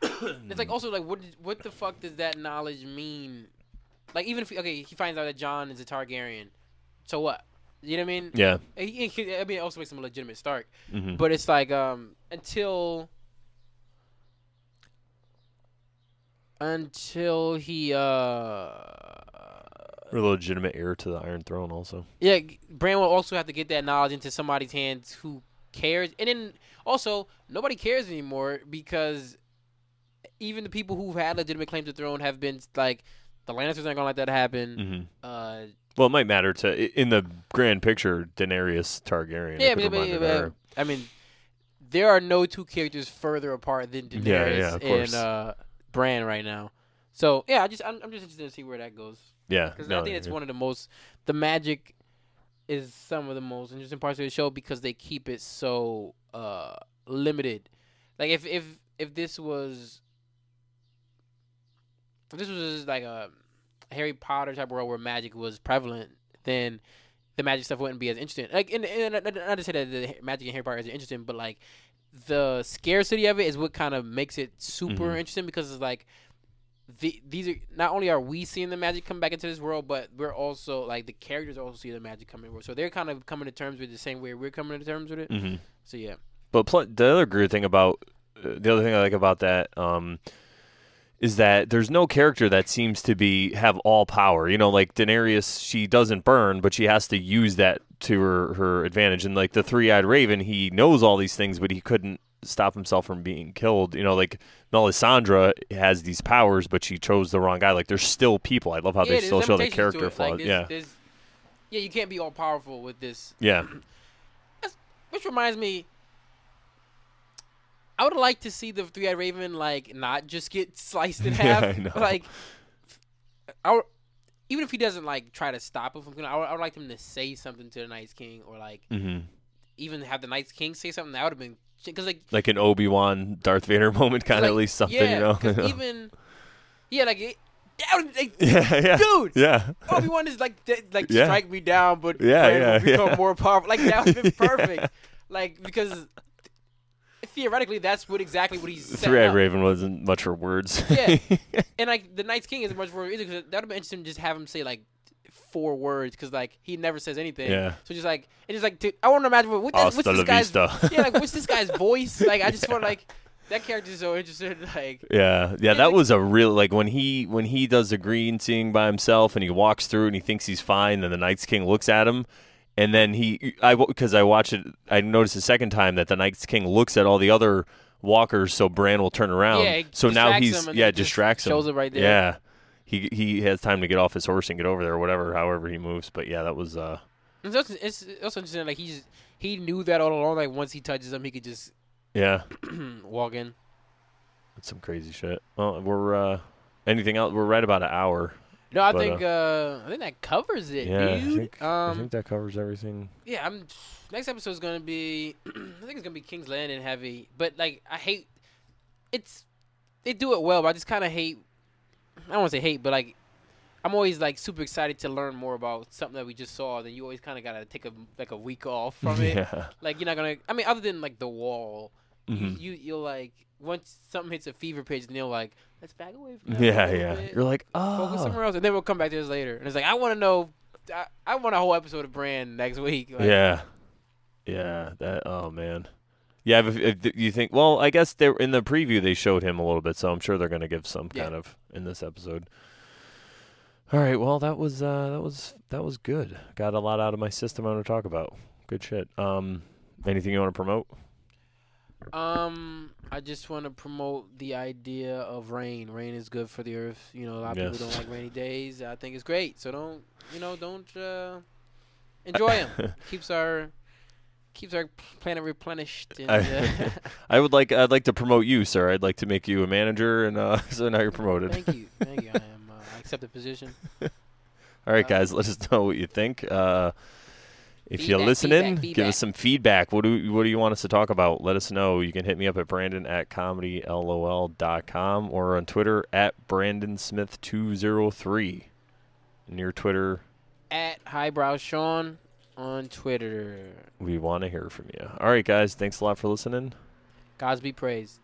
[COUGHS] It's like also like what what the fuck does that knowledge mean? Like even if okay, he finds out that Jon is a Targaryen, so what? You know what I mean? Yeah, He, he, I mean, it also makes him a legitimate Stark, hmm but it's like um until until he uh a legitimate heir to the Iron Throne, also. yeah, Bran will also have to get that knowledge into somebody's hands who cares, and then also nobody cares anymore because even the people who've had legitimate claim to the throne have been like the Lannisters aren't gonna let that happen. hmm Uh, Well, it might matter to in the grand picture, Daenerys Targaryen. yeah, but, but, but. I mean, there are no two characters further apart than Daenerys Yeah, yeah, and uh, Bran right now. So yeah, I just I'm, I'm just interested to see where that goes yeah, because no, I think it's yeah. one of the most the magic is some of the most interesting parts of the show because they keep it so uh limited. Like if if if this was if this was like a Harry Potter type world where magic was prevalent, then the magic stuff wouldn't be as interesting. Like, and, and not to say that the magic in Harry Potter isn't interesting, but like the scarcity of it is what kind of makes it super Mhm. interesting because it's like the, these are not only are we seeing the magic come back into this world, but we're also like the characters also see the magic coming in world. So they're kind of coming to terms with it the same way we're coming to terms with it. Mhm. So yeah, But pl- the other great thing about uh, the other thing I like about that um, is that there's no character that seems to be have all power. You know, like Daenerys, she doesn't burn, but she has to use that to her her advantage. And like the three eyed Raven, he knows all these things, but he couldn't stop himself from being killed. You know, like Melisandre has these powers, but she chose the wrong guy. Like there's still people. I love how yeah, they still show the character. Like, flaws. there's- yeah, there's- yeah, you can't be all powerful with this. yeah, [CLEARS THROAT] Which reminds me, I would like to see the three eyed raven like not just get sliced in [LAUGHS] Yeah, half. I know. [LAUGHS] Like, I would, even if he doesn't like try to stop him from, I would, I would like him to say something to the Night's King or like hmm even have the Night's King say something. That would have been because like like an Obi Wan Darth Vader [LAUGHS] moment, kind of like, at least something. yeah, you know, even yeah, like it, would like, yeah, yeah, dude. yeah. Obi Wan is like like Yeah. strike me down, but Yeah, yeah, become yeah. more powerful. Like that would have been Yeah. perfect. Like because theoretically, that's what exactly what he's Three Eyed. Raven wasn't much for words. Yeah. [LAUGHS] And like the Night's King isn't much more either because that would be interesting to just have him say like four words because like he never says anything. Yeah. So just like it's just like dude, I want to imagine what, what what's this guy's vista. yeah like what's this guy's [LAUGHS] voice like I just want like that character's so interesting [LAUGHS] like Yeah, yeah, that like- was a real like when he when he does the green seeing by himself and he walks through and he thinks he's fine. Then the Night's King looks at him, and then he I because I watched it. I noticed the second time that the Night's King looks at all the other walkers, so Bran will turn around. Yeah, so now he's yeah distracts him. shows it right there. Yeah, he he has time to get off his horse and get over there, or whatever, however he moves. But yeah, that was uh it's also, it's also interesting like he's he knew that all along like once he touches him he could just yeah, [CLEARS THROAT] walk in. that's some crazy shit. Well, we're uh anything else? We're right about an hour. No, I But, think uh, I think that covers it, Yeah, dude. I think I um, think that covers everything. yeah, I'm. Next episode is gonna be. [CLEARS THROAT] I think it's gonna be King's Landing heavy, but like I hate. It's they do it well, but I just kind of hate. I don't want to say hate, but like I'm always like super excited to learn more about something that we just saw. Then you always kind of gotta take a like a week off from it. [LAUGHS] Yeah. Like you're not gonna. I mean, other than like the wall, Mhm. you, you you'll like once something hits a fever pitch, then you'll like let's back away from that. Yeah, yeah. bit You're like, oh, focus oh. somewhere else, and then we'll come back to this later. And it's like I want to know, I, I want a whole episode of Bran next week. Like, Yeah, yeah. That. Oh man. Yeah. If, if you think, well, I guess they in the preview they showed him a little bit, so I'm sure they're going to give some Yeah. kind of in this episode. All right. Well, that was uh, that was that was good. Got a lot out of my system I want to talk about. Good shit. Um, anything you want to promote? Um, I just want to promote the idea of rain. Rain is good for the earth. You know, a lot of Yes. people don't like rainy days. I think it's great. So don't, you know, don't uh, [LAUGHS] enjoy them. keeps our keeps our planet replenished. And, I- uh, [LAUGHS] I would like I'd like to promote you, sir. I'd like to make you a manager, and uh, [LAUGHS] so now you're promoted. thank you, thank you. I am. Uh, I accept the position. All right, Uh, guys, let us know what you think. If you're listening, feedback, give us some feedback. What do what do you want us to talk about? Let us know. You can hit me up at Brandon at comedylol.com or on Twitter at Brandon Smith two zero three. And your Twitter, At highbrow Sean on Twitter. we want to hear from you. All right, guys, thanks a lot for listening. God's be praised.